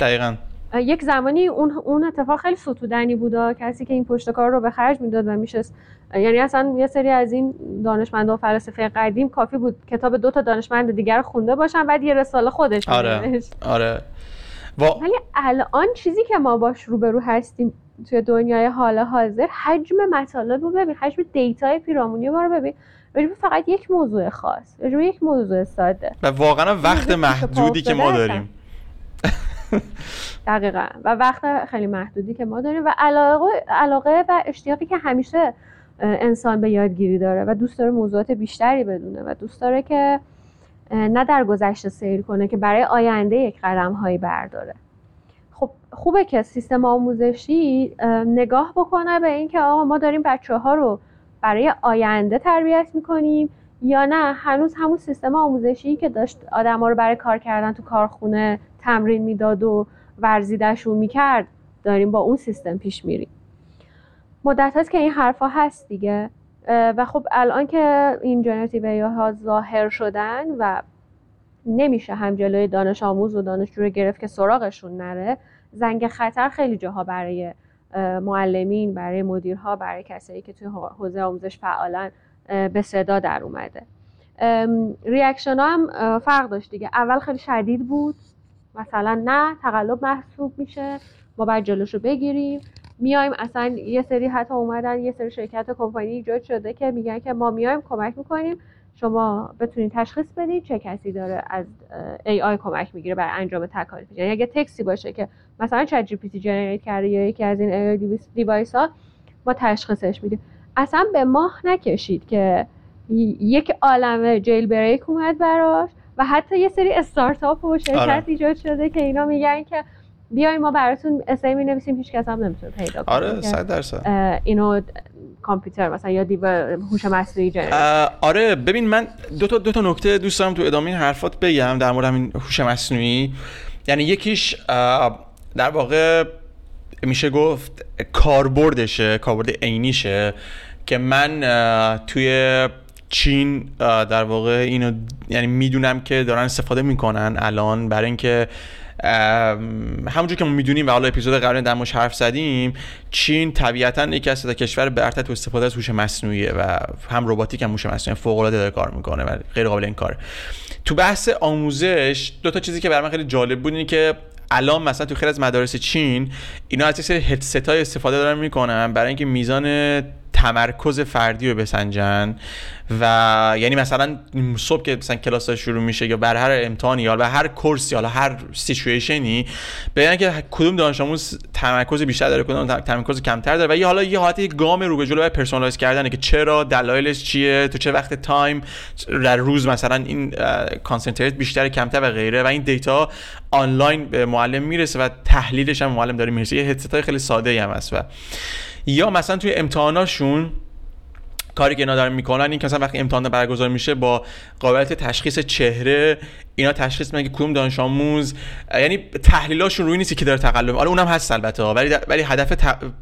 [SPEAKER 1] دقیقا.
[SPEAKER 2] یک زمانی اون اون اتفاق خیلی ستودنی بودا کسی که این پشت کار رو به خرج می‌داد و میشست. یعنی اصلا یه سری از این دانشمندا و فلاسفه قدیم کافی بود کتاب دو تا دانشمند دیگر خونده باشن بعد یه رساله خودش
[SPEAKER 1] آره آره.
[SPEAKER 2] ولی الان چیزی که ما باش روبرو هستیم توی دنیای حال حاضر حجم مطالب رو ببین حجم دیتای پیرامونی ما رو ببین. راجب فقط یک موضوع خاص راجب یک موضوع ساده.
[SPEAKER 1] و واقعا وقت محدودی که ما داریم. [laughs]
[SPEAKER 2] دقیقا. و وقت خیلی محدودی که ما داریم و علاقه, علاقه و اشتیاقی که همیشه انسان به یادگیری داره و دوست داره موضوعات بیشتری بدونه و دوست داره که نه در گذشته سیر کنه که برای آینده یک قدم هایی برداره. خب خوبه که سیستم آموزشی نگاه بکنه به اینکه آقا ما داریم بچه ها رو برای آینده تربیت می‌کنیم یا نه. هنوز همون سیستم آموزشی که داشت آدم ها رو برای کار کردن تو کارخونه تمرین می‌داد و ورزیدشون می‌کرد داریم با اون سیستم پیش میریم. مدت هست که این حرفا هست دیگه. و خب الان که این generative ها ظاهر شدن و نمیشه هم جلوی دانش آموز و دانشجو رو گرفت که سراغشون نره زنگ خطر خیلی جاها برای معلمین برای مدیرها برای کسایی که توی حوزه آموزش فعالن به صدا در اومده. reaction ها هم فرق داشت دیگه. اول خیلی شدید بود. مثلا نه تقلب محسوب میشه ما باید جلوش رو بگیریم. میایم اصلا یه سری حتی اومدن یه سری شرکت کمپانی ایجاد شده که میگن که ما میایم کمک می‌کنیم. شما بتونید تشخیص بدید چه کسی داره از AI کمک می‌گیره برای انجام تکالیف. یعنی اگه تکسی باشه که مثلا ChatGPT generate کرده یا یکی از این ای device ها ما تشخیصش میدیم. اصلا به ماه نکشید که یک عالم jailbreak اومد براش. و حتی یه سری استارتاپ و شرکت آره. ایجاد شده که اینا میگن که بیاین ما براتون اسای می نویسیم هیچ کس هم نمی‌تونه پیدا کنه.
[SPEAKER 1] آره 100 درصد.
[SPEAKER 2] اینو کامپیوتر مثلا یا دیو هوش مصنوعی
[SPEAKER 1] آره ببین من دو تا دو تا نکته دوست دارم تو ادامه این حرفات بگم در مورد همین هوش مصنوعی. یعنی یکیش در واقع میشه گفت کاربردشه کاربرد عینیشه که من توی چین در واقع اینو یعنی می‌دونم که دارن استفاده می‌کنن الان برای اینکه همونجور که ما می‌دونیم و حالا اپیزود قبل در موردش حرف زدیم چین طبیعتا یکی از کشور برتر تو استفاده از هوش مصنوعیه و هم رباتیک هم هوش مصنوعی فوق العاده داره کار می‌کنه و غیر قابل کار تو بحث آموزش دو تا چیزی که برای من خیلی جالب بود که الان مثلا تو خیلی از مدارس چین اینا از سری هدست های استفاده دارن می‌کنن برای اینکه میزان تمرکز فردی رو بسنجن و یعنی مثلا صبح که مثلا کلاس شروع میشه یا بر هر امتحانی یا هر کورسی یا هر سیچویشنی بگن که کدوم دانش آموز تمرکز بیشتر داره کدوم تمرکز کمتر داره و یه حالا یه حالت گام رو به جلو برای personalize کردنه که چرا دلایلش چیه تو چه وقت time در روز مثلا این concentrate بیشتر کمتر و غیره و این data آنلاین به معلم می‌رسه و تحلیلش هم معلم داره می‌رسه. یه هدست خیلی ساده هم هست و یا مثلا توی امتحاناشون کاری که اینا دارن می‌کنن این که مثلا وقتی امتحان برگزار میشه با قابلیت تشخیص چهره اینا تشخیص میدن که کدوم دانش آموز یعنی تحلیلاشون روی نیست که داره تقلب. حالا اونم هست البته ولی ولی هدف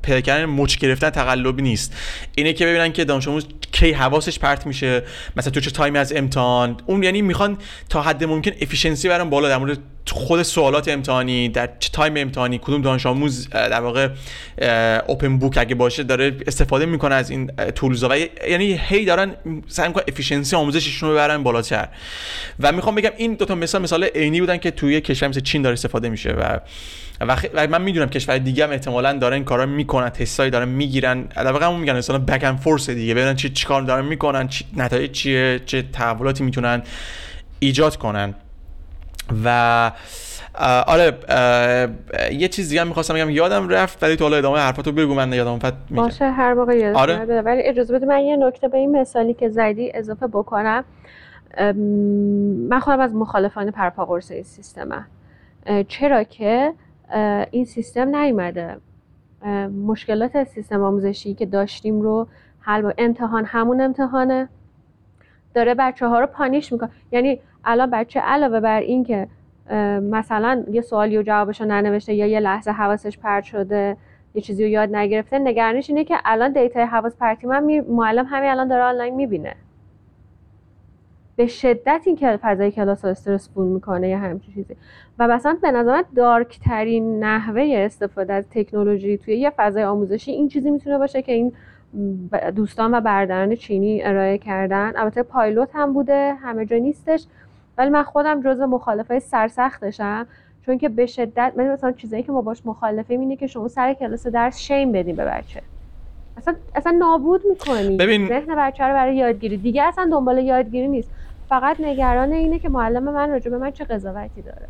[SPEAKER 1] پیدا کردن مچ گرفتن تقلبی نیست. اینه که ببینن که دانش آموز کی حواسش پرت میشه مثلا تو چه time ی از امتحان. اون یعنی می‌خوان تا حد ممکن efficiency برن بالا در مورد خود سوالات امتحانی در چه time امتحانی کدوم دانش آموز در واقع open book اگه باشه داره استفاده می‌کنه از این tools و یعنی هی دارن سعی می‌کنن efficiency آموزششون رو ببرن بالاتر. و می‌خوام بگم این دو تا مثال مثال عینی بودن که توی کشور مثل چین داره استفاده میشه و و, من می‌دونم کشور دیگه هم احتمالاً دارن کارا می‌کنن تستای دارن می‌گیرن. واقع همون میگن مثلا back and forth دیگه ببینن چی چیکار دارن می‌کنن چی نتایج چیه چه تحولاتی می‌تونن ایجاد کنن. و آره یه چیز دیگه می‌خواستم بگم. یادم رفت ولی تو حالا ادامه حرفاتو بگو من یادم افتاد
[SPEAKER 2] باشه هر موقع یادم آره. ولی اجازه بده من یه نکته به این مثالی که زدی اضافه بکنم. من خودم از مخالفان پرپاقرص این سیستمم چرا که این سیستم نیومده. مشکلات سیستم آموزشی که داشتیم رو حل با امتحان همون امتحانه. داره بچه ها رو پانیش می‌کنه. یعنی الان بچه علاوه بر این که مثلا یه سوالی و جوابش رو ننوشته یا یه لحظه حواسش پرت شده یه چیزی رو یاد نگرفته نگرانش اینه که الان data ی حواس پرتی من معلم همین الان داره آنلاین می‌بینه. به شدت این که فضای کلاس رو stressful می‌کنه یا همچین چیزی. و مثلا به نظر dark ترین نحوه استفاده از تکنولوژی توی یه فضای آموزشی این چیزی می‌تونه باشه که این دوستان و برادران چینی ارائه کردن. البته پایلوت هم بوده همه جا نیستش. ولی من خودم جز مخالفای سرسختشم. چون که به شدت مثلا چیزایی که ما باش مخالفه اینه که شما سر کلاس درس شیم بدین به بچه. اصلا اصلا نابود می‌کنی.
[SPEAKER 1] ببین
[SPEAKER 2] ذهن بچه رو برای یادگیری. دیگه اصلا دنبال یادگیری نیست. فقط نگران اینه که معلم من راجع به من چه قضاوتی داره.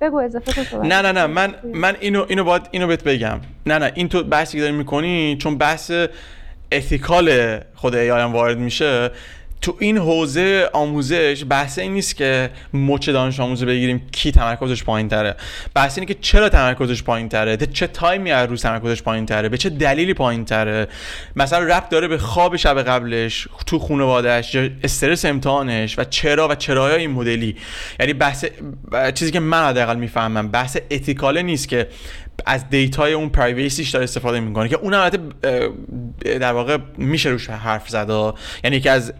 [SPEAKER 2] بگو اضافه
[SPEAKER 1] نه نه نه. من من اینو اینو باید اینو بهت بگم. نه نه. این تو بحثی که داری می‌کنی چون بحث اتیکال خود ای وارد میشه تو این حوزه آموزش بحث این نیست که مچ دانش آموزه بگیریم کی تمرکزش پایین تره بحث اینه که چرا تمرکزش پایین تره چه time ی از روز تمرکزش پایین تره به چه دلیلی پایین تره مثلا ربط داره به خواب شب قبلش تو خانواده‌ش استرس امتحانش و چرا و چرای این مدلی. یعنی بحث چیزی که من حداقل می‌فهمم بحث ethical ه نیست که از data ی اون privacy ش داره استفاده می‌کنه که اون البته در واقع میشه روش حرف زد یعنی یکی از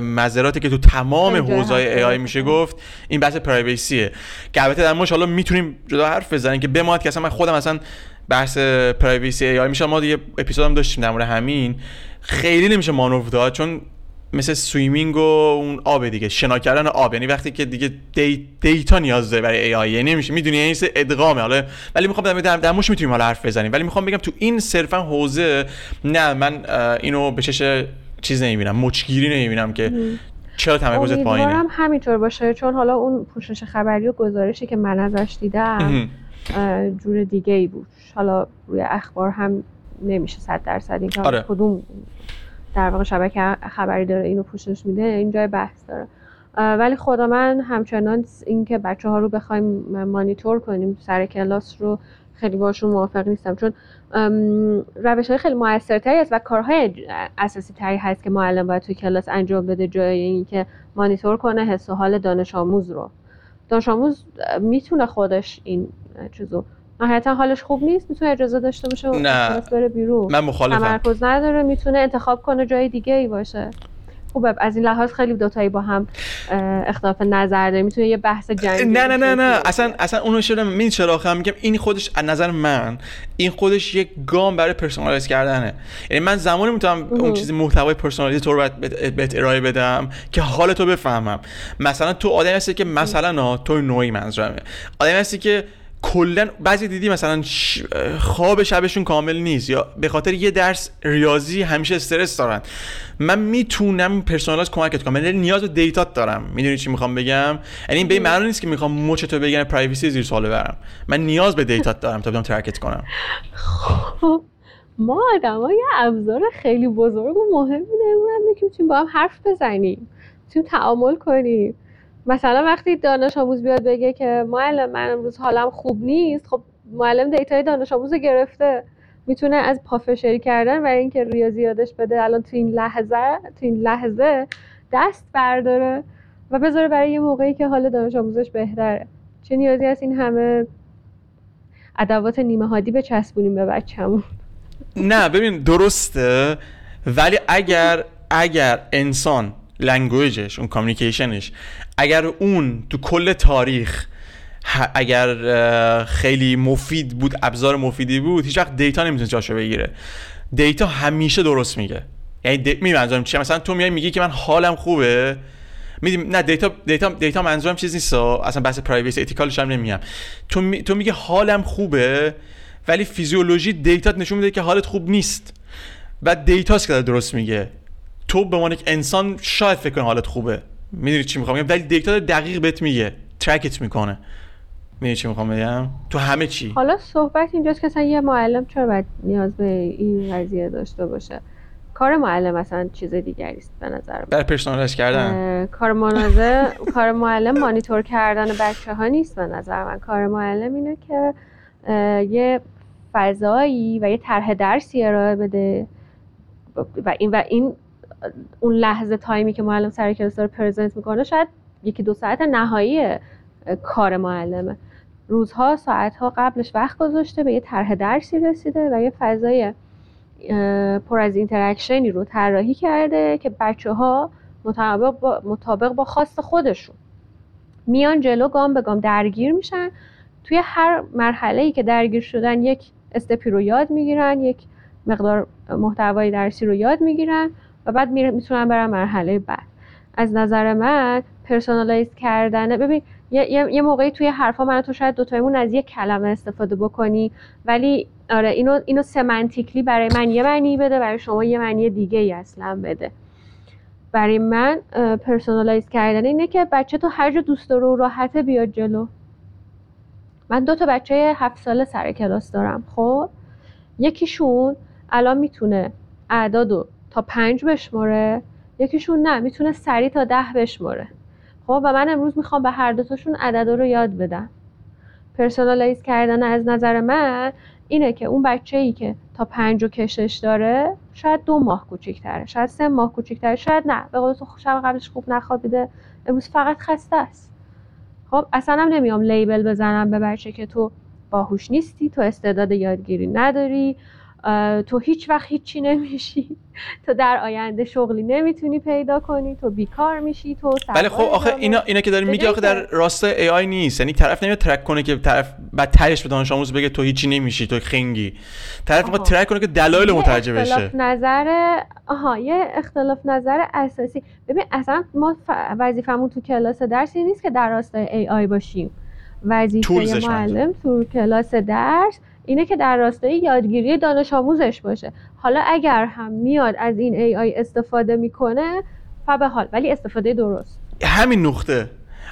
[SPEAKER 1] مضراتی که تو تمام حوزه‌های AI میشه گفت این بحث privacy ه که البته در موردش حالا می‌تونیم جدا حرف بزنیم که بماند که اصلا من خودم اصلا بحث privacy AI میشه ما دیگه اپیزود هم داشتیم در مورد همین. خیلی نمیشه مانور داد چون مثل swimming و اون آب دیگه شنا کردن آب. یعنی وقتی که دیگه دی... data نیاز داره برای AI یعنی نمیشه. می‌دونی؟ یعنی ادغامه. حالا ولی می‌خوام در در موردش می‌تونیم حالا حرف بزنیم. ولی می‌خوام بگم تو این صرفا حوزه نه من اینو به چش چیز نمی‌بینم. مچگیری نمی‌بینم که چرا تمرکزت پایینه.
[SPEAKER 2] هم همینطور باشه. چون حالا اون پوشش خبری و گزارشی که من ازش دیدم جور دیگه ای بود. حالا روی اخبار هم نمیشه صد درصد این آره. کدوم در واقع شبکه خبری داره اینو پوشش میده این جای بحث داره. ولی خدا من همچنان اینکه بچه ها رو بخوایم مانیتور کنیم سر کلاس رو خیلی باشون موافق نیستم. چون روش های خیلی موثرتری است و کارهای اساسی تری هست که معلم باید توی کلاس انجام بده جای اینکه مانیتور کنه حس و حال دانش آموز رو. دانش آموز می‌تونه خودش این چیزو نهایتا حالش خوب نیست می‌تونه اجازه داشته باشه و
[SPEAKER 1] نه.
[SPEAKER 2] بره بیرون.
[SPEAKER 1] من مخالفم.
[SPEAKER 2] تمرکز نداره می‌تونه انتخاب کنه جای دیگه ای باشه. خوبه از این لحاظ خیلی دوتایی با هم اختلاف نظر داره می‌تونه یه بحث جنگی
[SPEAKER 1] نه نه نه نه. اصلا اصلا اونو شده من چرا خواهم میگم این خودش از نظر من این خودش یک گام برای personalize کردنه. یعنی من زمانی می‌تونم اون چیزی محتوای personalize تو رو بهت ارائه بدم که حال تو بفهمم. مثلا تو آدمی هستی که مثلا تو نوعی منظورمه. آدمی هستی که کلا بعضی daily مثلا خواب شبشون کامل نیست یا به خاطر یه درس ریاضی همیشه استرس دارن. من می‌تونم personalize کمکت کنم. من نیاز به data ت دارم. می‌دونی چی می‌خوام بگم؟ یعنی به معنی نیست که می‌خوام مچ تو بگیرم privacy زیر سوال ببرم. من نیاز به data ت دارم تا بدم ترکت کنم.
[SPEAKER 2] خب ما آدم یه ابزار خیلی بزرگ و مهمی نمونم که می‌تونیم با هم حرف بزنیم. می‌تونیم تعامل کنیم. مثلا وقتی دانش آموز بیاد بگه که معلم من امروز حالم خوب نیست خب معلم data ی دانش آموز گرفته. می‌تونه از پافشاری کردن برای اینکه ریاضی یادش بده الان تو این لحظه تو این لحظه دست برداره و بذاره برای یه موقعی که حال دانش آموزش بهتره. چه نیازی هست این همه ادوات نیمه هادی بچسبونیم به بچه‌مون؟
[SPEAKER 1] نه ببین درسته ولی اگر اگر انسان language ش اون communication ش اگر اون تو کل تاریخ اگر خیلی مفید بود ابزار مفیدی بود هیچ وقت data نمی‌تونه جاشو بگیره. data همیشه درست میگه. یعنی دی... می منظورم چیه؟ مثلا تو میای میگی که من حالم خوبه. میدیم نه data data data منظورم چیز نیست اصلا بحث privacy ethical ش هم نمیگم. تو می... تو میگی حالم خوبه ولی فیزیولوژی data نشون میده که حالت خوب نیست. بعد data ست که درست میگه. تو به عنوان یک انسان شاید فکر کنی حالت خوبه. می‌دونی چی می‌خوام ولی data دقیق بهت میگه. ترکت می‌کنه. می‌دونی چی می‌خوام بگم؟ تو همه چی.
[SPEAKER 2] حالا صحبت اینجاست که مثلا یه معلم چرا باید نیاز به این قضیه داشته باشه؟ کار معلم مثلا چیز دیگری است به نظر من.
[SPEAKER 1] در پرسونالش کردن.
[SPEAKER 2] کار منازه کار معلم مانیتور کردن بچه ها نیست به نظر من. کار معلم اینه که یه فضایی و یه طرح درسی ارائه بده. و این و این اون لحظه تایمی که معلم سر کلاس داره پرزنت می‌کنه شاید یکی دو ساعت نهایی کار معلمه. روزها ساعتها قبلش وقت گذاشته به یه طرح درسی رسیده و یه فضای پر از interaction ی رو طراحی کرده که بچه ها مطابق با, مطابق با خواست خودشون میان جلو گام به گام درگیر میشن. توی هر مرحله ای که درگیر شدن یک step ی رو یاد می‌گیرن یک مقدار محتوای درسی رو یاد می‌گیرن. و بعد می‌تونن برن مرحله بعد. از نظر من personalize کردنه ببین یه, یه موقعی توی حرفا من تو شاید دوتایمون از یک کلمه استفاده بکنی ولی آره اینو اینو semantically برای من یه معنی بده برای شما یه معنی دیگه ای اصلا بده. برای من personalize کردن اینه که بچه تو هر جا دوست داره و راحته بیاد جلو. من دو تا بچه هفت ساله سر کلاس دارم خب؟ یکیشون الان می‌تونه اعدادو تا پنج بشماره؟ یکیشون نه می‌تونه سریع تا ده بشماره. خب و من امروز می‌خوام به هر دوتاشون عددا رو یاد بدم. personalize کردن از نظر من اینه که اون بچه ای که تا پنج و کشش داره شاید دو ماه کوچیکتره شاید سه ماه کوچیکتره شاید نه. به قول تو شب قبلش خوب نخوابیده امروز فقط خسته است. خب اصلا هم نمیام label بزنم به بچه که تو باهوش نیستی تو استعداد یادگیری نداری. تو هیچ وقت هیچی نمیشی. تو در آینده شغلی نمی‌تونی پیدا کنی. تو بیکار میشی. تو
[SPEAKER 1] بله خب آخه اینا اینا که داری میگه آخه در راست AI نیست. یعنی طرف نمیاد track کنه که طرف بعد تهش به دانش آموز بگه تو هیچی نمیشی تو خنگی. طرف می‌خواد track کنه که دلایل متوجه بشه.
[SPEAKER 2] اختلاف نظر آها یه اختلاف نظر اساسی. ببین اصلا ما ف... وظیفمون تو کلاس درسی نیست که در راستای AI باشیم. وظیفه معلم تو کلاس درس اینه که در راستای یادگیری دانش آموزش باشه. حالا اگر هم میاد از این AI استفاده می‌کنه فبه حال ولی استفاده درست.
[SPEAKER 1] همین نقطه.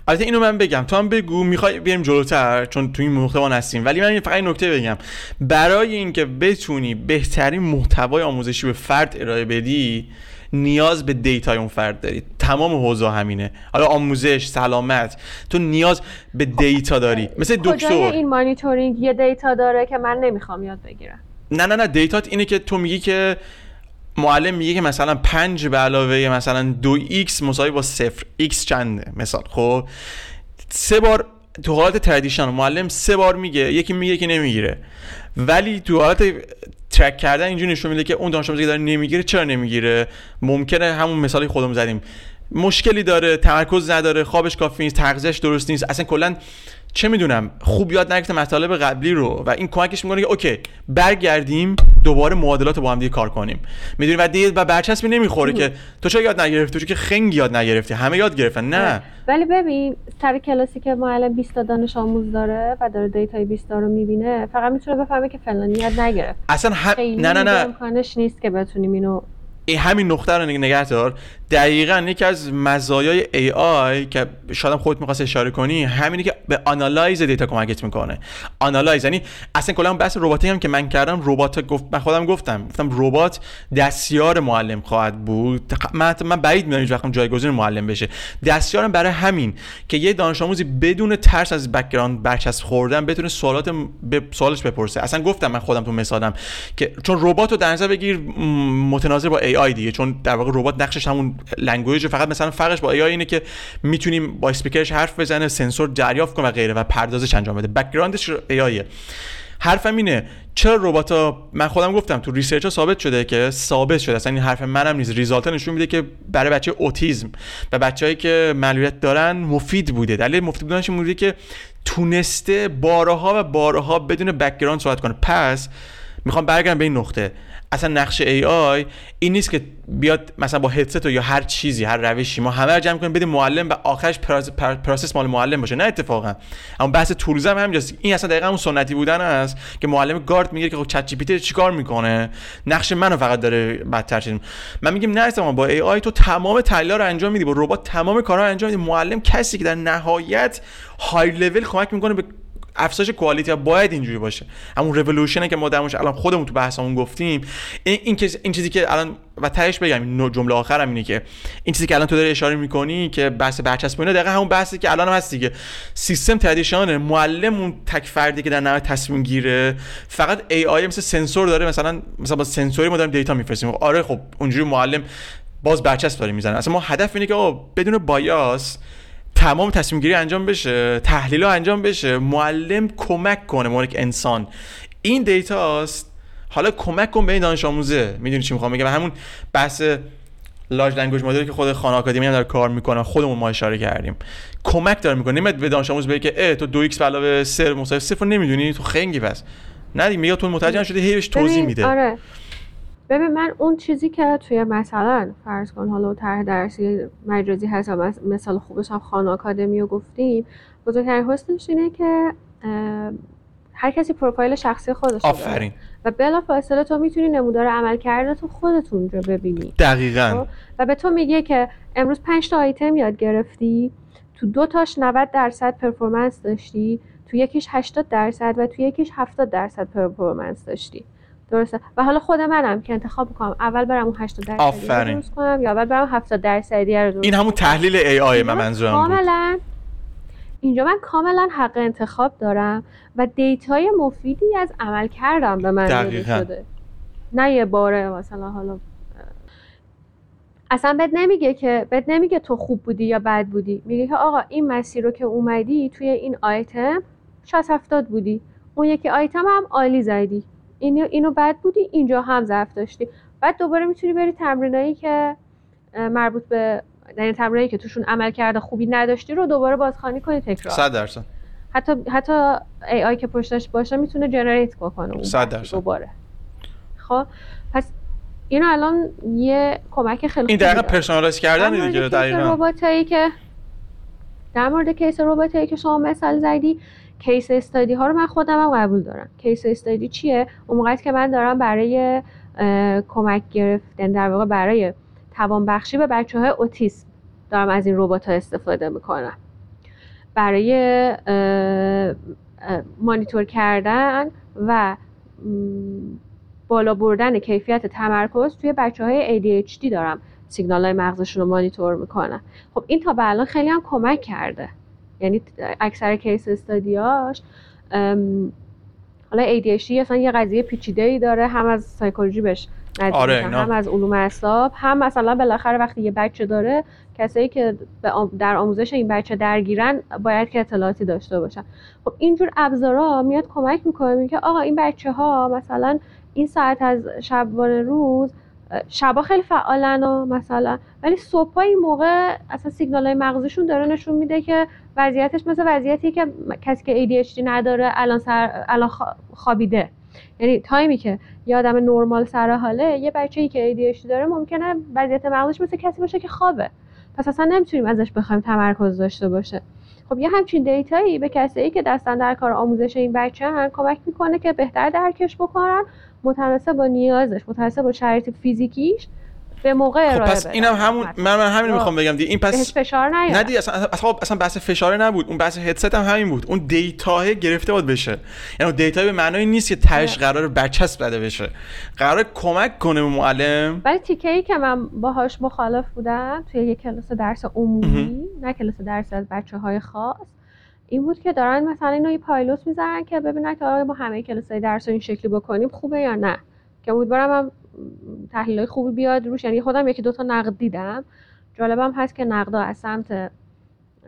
[SPEAKER 1] البته اینو من بگم. تو هم بگو می‌خوای بریم جلوتر چون تو این ما هستیم ولی من فقط این نکته بگم. برای اینکه بتونی بهترین محتوای آموزشی به فرد ارائه بدی نیاز به data ی اون فرد داری. تمام حوزه همینه. حالا آموزش سلامت. تو نیاز به data داری. مثل دکتر.
[SPEAKER 2] این مانیتورینگ یه data داره که من نمی‌خوام یاد بگیرم؟
[SPEAKER 1] نه نه نه. data ت اینه که تو میگی که معلم میگه که مثلا 5 به علاوه مثلا 2x مساوی با 0 x چنده؟ مثال. خب؟ سه بار تو حالت traditional معلم سه بار میگه یکی میگه که نمی‌گیره. ولی تو حالت track کردن اینجوری نشون میده که اون دانش آموزی که داره نمی‌گیره چرا نمی‌گیره؟ ممکنه همون مثالی خودمون زدیم. مشکلی داره تمرکز نداره خوابش کافی نیست تغذیهش درست نیست. اصلا کلا چه می‌دونم خوب یاد نگرفته مطالب قبلی رو و این کمکش می‌کنه که okay برگردیم دوباره معادلات رو با هم دیگه کار کنیم. می‌دونی؟ و دیگه و برچسبی نمی‌خوره که تو چرا یاد نگرفتی؟ تو که خنگ یاد نگرفتی همه یاد گرفتن نه.
[SPEAKER 2] ولی ببین سر کلاسی که معلم 20 تا دانش آموز داره و داره data ی 20 تا رو می‌بینه فقط می‌تونه بفهمه که فلانی یاد نگرفت.
[SPEAKER 1] اصلا هم... نه نه نه.
[SPEAKER 2] امکانش نیست که بتونیم اینو
[SPEAKER 1] این همین نقطه رو نگه دار. دقیقا یکی از مزایای AI که شاید خودت می‌خواست اشاره کنی همینی که به analyze data کمکت می‌کنه. analyze یعنی اصلا کلا بحث رباتیک هم که من کردم ربات گفت من خودم گفتم. گفتم ربات دستیار معلم خواهد بود. من من بعید می‌دونم هیچ جایگزین معلم بشه. دستیارم برای همین که یه دانش آموزی بدون ترس از background برچسب خوردن بتونه سوالات به سوالش بپرسه. اصلا گفتم من خودم تو مثالم که چون ربات رو در نظر بگیر متناظر با AI دیگه. چون در واقع ربات نقشش همون language فقط مثلا فرقش با AI اینه که می‌تونیم با اسپیکرش حرف بزنه سنسور دریافت کنه و غیره و پردازش انجام بده. backgroundش AI ه حرفم اینه چرا ربات ها من خودم گفتم تو research ها ثابت شده که ثابت شده اصلا این حرف منم نیست. result نشون میده که برای بچه اوتیزم و بچههایی که معلولیت دارن مفید بوده. دلیل مفید بودنش این که تونسته بارها و بارها بدون background صحبت کنه. پس می‌خوام برگردم به این نقطه. اصلا نقش AI این نیست که بیاد مثلا با هدست یا هر چیزی هر روشی ما همه رو جمع کنیم بدیم معلم و آخرش process مال معلم باشه. نه اتفاقا. اما بحث tools هم همینجاست. این اصلا دقیقا اون سنتی بودن است که معلم گارد میگه که خب ChatGP چیکار می‌کنه؟ نقش منو فقط داره بدتر چیز من میگم نه اصلا با AI تو تمام تحلیل رو انجام میدی با ربات تمام کارا رو انجام میدی. معلم کسی که در نهایت های لول کمک می‌کنه به افزایش quality باید اینجوری باشه. همون رولوشنه که ما درموش الان خودمون تو بحثمون گفتیم. این این, این چیزی که الان و تهش بگم این جمله آخرم اینه که این چیزی که الان تو داری اشاره می‌کنی که بحث برچسب اینا دقیقا همون بحثی که الان هم هست دیگه. سیستم تدیشانه معلم اون تک فردی که در نهایت تصمیم گیره. فقط ای آی مثل سنسور داره مثلا مثلا با سنسوری ما داریم دیتا میفرستیم. آره خب اونجوری معلم باز برچسب داره می‌زنه. اصلا ما هدف اینه که آقا بدون بایاس تمام تصمیم گیری انجام بشه تحلیل انجام بشه معلم کمک کنه موقعی انسان. این data ست حالا کمک کن به این دانش آموزه. می‌دونی چی می‌خوام بگم؟ همون بحث large language model ی که خود خان آکادمی هم داره کار می‌کنه خودمون ما اشاره کردیم. کمک داره می‌کنه. نمیاد به دانش آموز بگه که تو دو ایکس علاوه 3 مساوی 0 نمی‌دونی؟ تو خنگی پس نه دیگه میگه تو متوجه شده هی توضیح میده.
[SPEAKER 2] آره. ببین من اون چیزی که توی مثلا فرض کن حالا طرح درسی مجازی هست مثال خوبش هم خان آکادمی رو گفتیم بزرگترین حسنش اینه که هر کسی پروفایل شخصی خودش
[SPEAKER 1] آفرین.
[SPEAKER 2] و بلا فاصله تو می‌تونی نمودار عمل کرده تو خودت اونجا ببینی.
[SPEAKER 1] دقیقا. خب؟
[SPEAKER 2] و به تو میگه که امروز 5 تا آیتم یاد گرفتی تو دو تاش 90 درصد performance داشتی تو یکیش 80 درصد و تو یکیش 70 درصد performance داشتی. درسته. و حالا خود منم که انتخاب کنم اول برم اون 80 درصدی رو درست کنم یا اول برم 70 درصدی رو درست
[SPEAKER 1] این همون تحلیل AI من منظورم
[SPEAKER 2] کاملا اینجا من کاملا حق انتخاب دارم و data ی مفیدی از عمل کردم به من داده شده. نه یه باره مثلا حالا اصلا بد نمیگه که بد نمیگه تو خوب بودی یا بد بودی. میگه که آقا این مسیر رو که اومدی توی این آیتم 60 70 بودی. اون یکی آیتم هم عالی زدی. اینو اینو بد بودی اینجا هم ضعف داشتی. بعد دوباره می‌تونی بری تمرینایی که مربوط به یعنی تمرینایی که توشون عمل کرده خوبی نداشتی رو دوباره بازخوانی کنی تکرار.
[SPEAKER 1] 100 درصد.
[SPEAKER 2] حتی حتی AI که پشتش باشه می‌تونه generate بکنه اون
[SPEAKER 1] 100 درصد.
[SPEAKER 2] دوباره. خب پس اینو الان یه کمک خیلی
[SPEAKER 1] این دقیقا personalize کردن دیگه دقیقاً.
[SPEAKER 2] رباتایی که در مورد case رباتایی که شما مثال زدی case study ها رو من خودم هم قبول دارم. case study چیه؟ اون موقعی که من دارم برای کمک گرفتن در واقع برای توانبخشی به بچه های اوتیسم دارم از این ربات ها استفاده می‌کنم. برای مانیتور کردن و بالا بردن کیفیت تمرکز توی بچه های ADHD دارم سیگنال های مغزشون رو مانیتور می‌کنم. خب این تا به الان خیلی هم کمک کرده. یعنی اکثر کیس استادیاش حالا ADHD اصلا یه قضیه پیچیده ای داره هم از سایکولوژی بهش آره هم از علوم اعصاب هم مثلا بالاخره وقتی یه بچه داره کسایی که در آموزش این بچه درگیرن باید که اطلاعاتی داشته باشن. خب اینجور ابزارا میاد کمک می‌کنه که آقا این بچه ها مثلا این ساعت از شبانه روز شبا خیلی فعالن و مثلا ولی صبح این موقع اصلا سیگنال های مغزشون داره نشون میده که وضعیتش مثل وضعیتی که کسی که ADHD نداره الان, سر، الان خوابیده. یعنی تایمی که یه آدم نرمال سر حاله یه بچه‌ای که ADHD داره ممکنه وضعیت مغزش مثل کسی باشه که خوابه. پس اصلا نمی‌تونیم ازش بخوایم تمرکز داشته باشه. خب یه همچین دیتایی به کسایی که دستن در کار آموزش این بچه هم کمک می‌کنه که بهتر درکش بکنن متناسب با نیازش متناسب با شرایط فیزیکیش به موقع
[SPEAKER 1] خب پس اینم همون من, من همین می‌خوام بگم دیگه. این پس
[SPEAKER 2] فشار نیاد.
[SPEAKER 1] نه دیگه اصلا اصلا, اصلا بحث فشار نبود. اون بحث هدست هم همین بود. اون data گرفته بود بشه. یعنی data به معنای نیست که تهش. قرار برچسب بده بشه. قرار کمک کنه به معلم.
[SPEAKER 2] ولی تیکه ای که من باهاش مخالف بودم توی یک کلاس درس عمومی نه کلاس درس از بچه های خاص این بود که دارن مثلا اینو یه پایلوت می‌ذارن که ببینن که آیا ما همه کلاسای درس این شکلی بکنیم خوبه یا نه؟ که امیدوارم هم تحلیل خوبی بیاد روش. یعنی خودم یکی دو تا نقد دیدم. جالبم هست که نقدا از سمت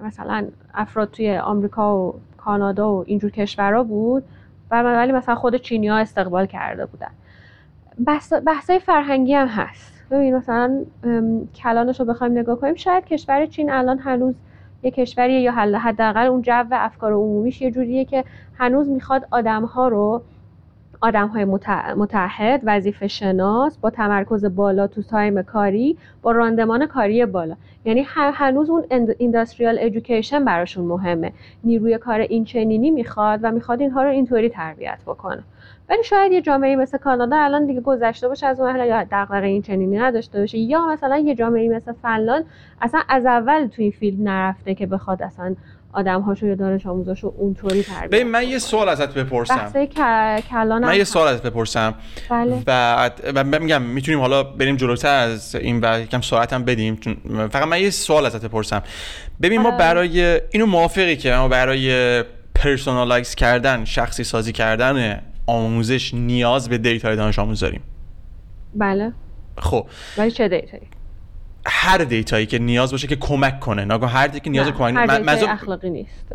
[SPEAKER 2] مثلا افراد توی آمریکا و کانادا و اینجور کشورها بود و ولی مثلا خود چینی ها استقبال کرده بودن. بحث بحثای فرهنگی هم هست. ببین مثلا کلانش رو بخوایم نگاه کنیم. شاید کشور چین الان هنوز یه کشوریه یا حداقل اون جو افکار عمومیش یه جوریه که هنوز می‌خواد آدم ها رو آدم های متعهد وظیفه شناس با تمرکز بالا تو تایم کاری با راندمان کاری بالا. یعنی هنوز اون industrial education براشون مهمه. نیروی کار این چنینی می‌خواد و می‌خواد اینها رو اینطوری تربیت بکنه. ولی شاید یه جامعه مثل کانادا الان دیگه گذشته باشه از اون یا دغدغه این چنینی نداشته باشه یا مثلا یه جامعه مثل فنلاند اصلا از اول تو این field نرفته که بخواد اصلا آدم هاشو یا دانش آموزاشو اونطوری تربیت
[SPEAKER 1] ببین من یه سوال ازت بپرسم.
[SPEAKER 2] کلان
[SPEAKER 1] من یه سوال ازت بپرسم.
[SPEAKER 2] بله.
[SPEAKER 1] و میگم می‌تونیم حالا بریم جلوتر از این و یکم سرعت هم بدیم فقط من یه سوال ازت بپرسم. ببین ما برای اینو موافقی که ما برای personalize کردن شخصی سازی کردن آموزش نیاز به data ی دانش آموز داریم.
[SPEAKER 2] بله.
[SPEAKER 1] خب.
[SPEAKER 2] ولی چه data یی؟
[SPEAKER 1] هر data یی که نیاز باشه که کمک کنه. ناگه هر دیتایی که نیاز
[SPEAKER 2] نه.
[SPEAKER 1] کمک
[SPEAKER 2] هر data یی اخلاقی نیست.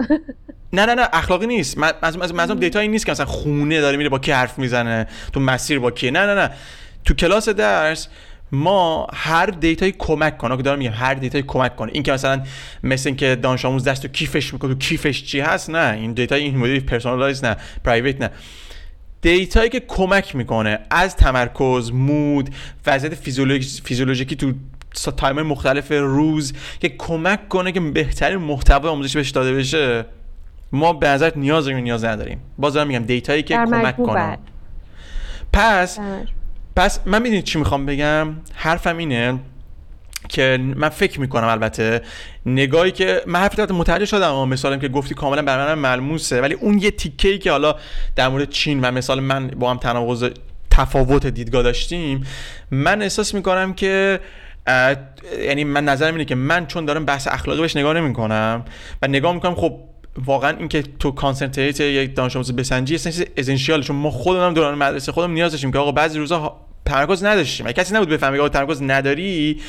[SPEAKER 1] نه نه نه اخلاقی نیست. از data یی نیست که مثلا خونه داره میره با کی حرف می‌زنه تو مسیر با کی. نه نه نه. تو کلاس درس ما هر data ی کمک کنه. که دارم میگم هر data ی کمک کنه. این که مثلا مثل اینکه دانش آموز دست تو کیفش می‌کنه تو کیفش چی هست؟ نه این data ی این مدل personalize نه private نه. data یی که کمک می‌کنه از تمرکز mood وضعیت فیزیولوژیکی تو time مختلف روز که کمک کنه که بهترین محتوا آموزش بهش داده بشه ما به نظر نیاز داریم نیاز نداریم؟ باز دارم میگم data یی که کمک کنه. پس پس من می‌دونید چی می‌خوام بگم؟ حرفم اینه که من فکر می‌کنم البته نگاهی که من حرف متوجه شدم اما مثالم که گفتی کاملا برای من ملموسه. ولی اون یه تیکه ای که حالا در مورد چین و مثال من با هم تناقض تفاوت دیدگاه داشتیم من احساس می‌کنم که یعنی من نظرم اینه که من چون دارم بحث اخلاقی بهش نگاه نمی‌کنم و نگاه می‌کنم خب واقعا اینکه تو concentrate یک دانش آموز بسنجی essential چون ما خودمون دوران مدرسه خودمون نیاز داشتیم که آقا بعضی روزا تمرکز نداشتیم. کسی نبود بفهمه آقا تمرکز نداری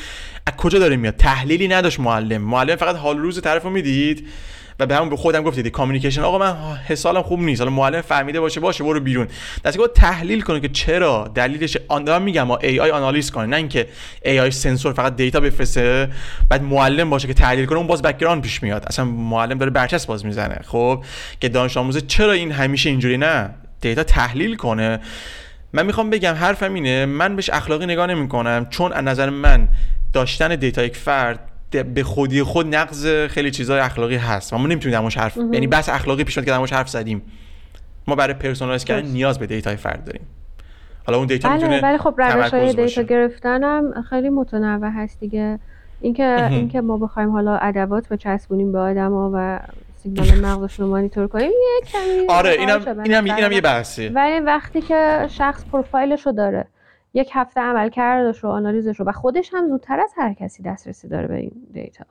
[SPEAKER 1] از کجا داره میاد؟ تحلیلی نداشت معلم. معلم فقط حال روز طرف می‌دید و به همون به خودم گفتید communication آقا من حالم خوب نیست. حالا معلم فهمیده باشه باشه برو بیرون. دست تحلیل کنه که چرا دلیلش آن میگم ما AI آنالیز کنه. نه اینکه AI سنسور فقط data بفرسته بعد معلم باشه که تحلیل کنه اون باز background پیش میاد. اصلا معلم داره برچسب باز می‌زنه. خب که دانش آموز چرا این همیشه اینجوری نه؟ data تحلیل کنه. من می‌خوام بگم حرفم اینه من بهش اخلاقی نگاه نمی کنم چون از نظر من داشتن data یک فرد به خودی خود نقض خیلی چیزای اخلاقی هست. و ما نمی‌تونیم درموردش حرف یعنی بس اخلاقی پیش که درموردش حرف زدیم. ما برای personalize کردن نیاز به data ی فرد داریم. حالا اون data
[SPEAKER 2] بله می‌تونه ولی خب روش های data گرفتن هم خیلی متنوع هست دیگه. اینکه اینکه ما بخوایم حالا ادوات بچسبونیم به آدما و سیگنال مغزشون رو مانیتور کنیم. یه کمی
[SPEAKER 1] آره اینم اینم اینم یه بحثی
[SPEAKER 2] ولی وقتی که شخص پروفایلش رو داره یک هفته عمل کردش رو آنالیزش رو و خودش هم زودتر از هر کسی دسترسی داره به این دیتا.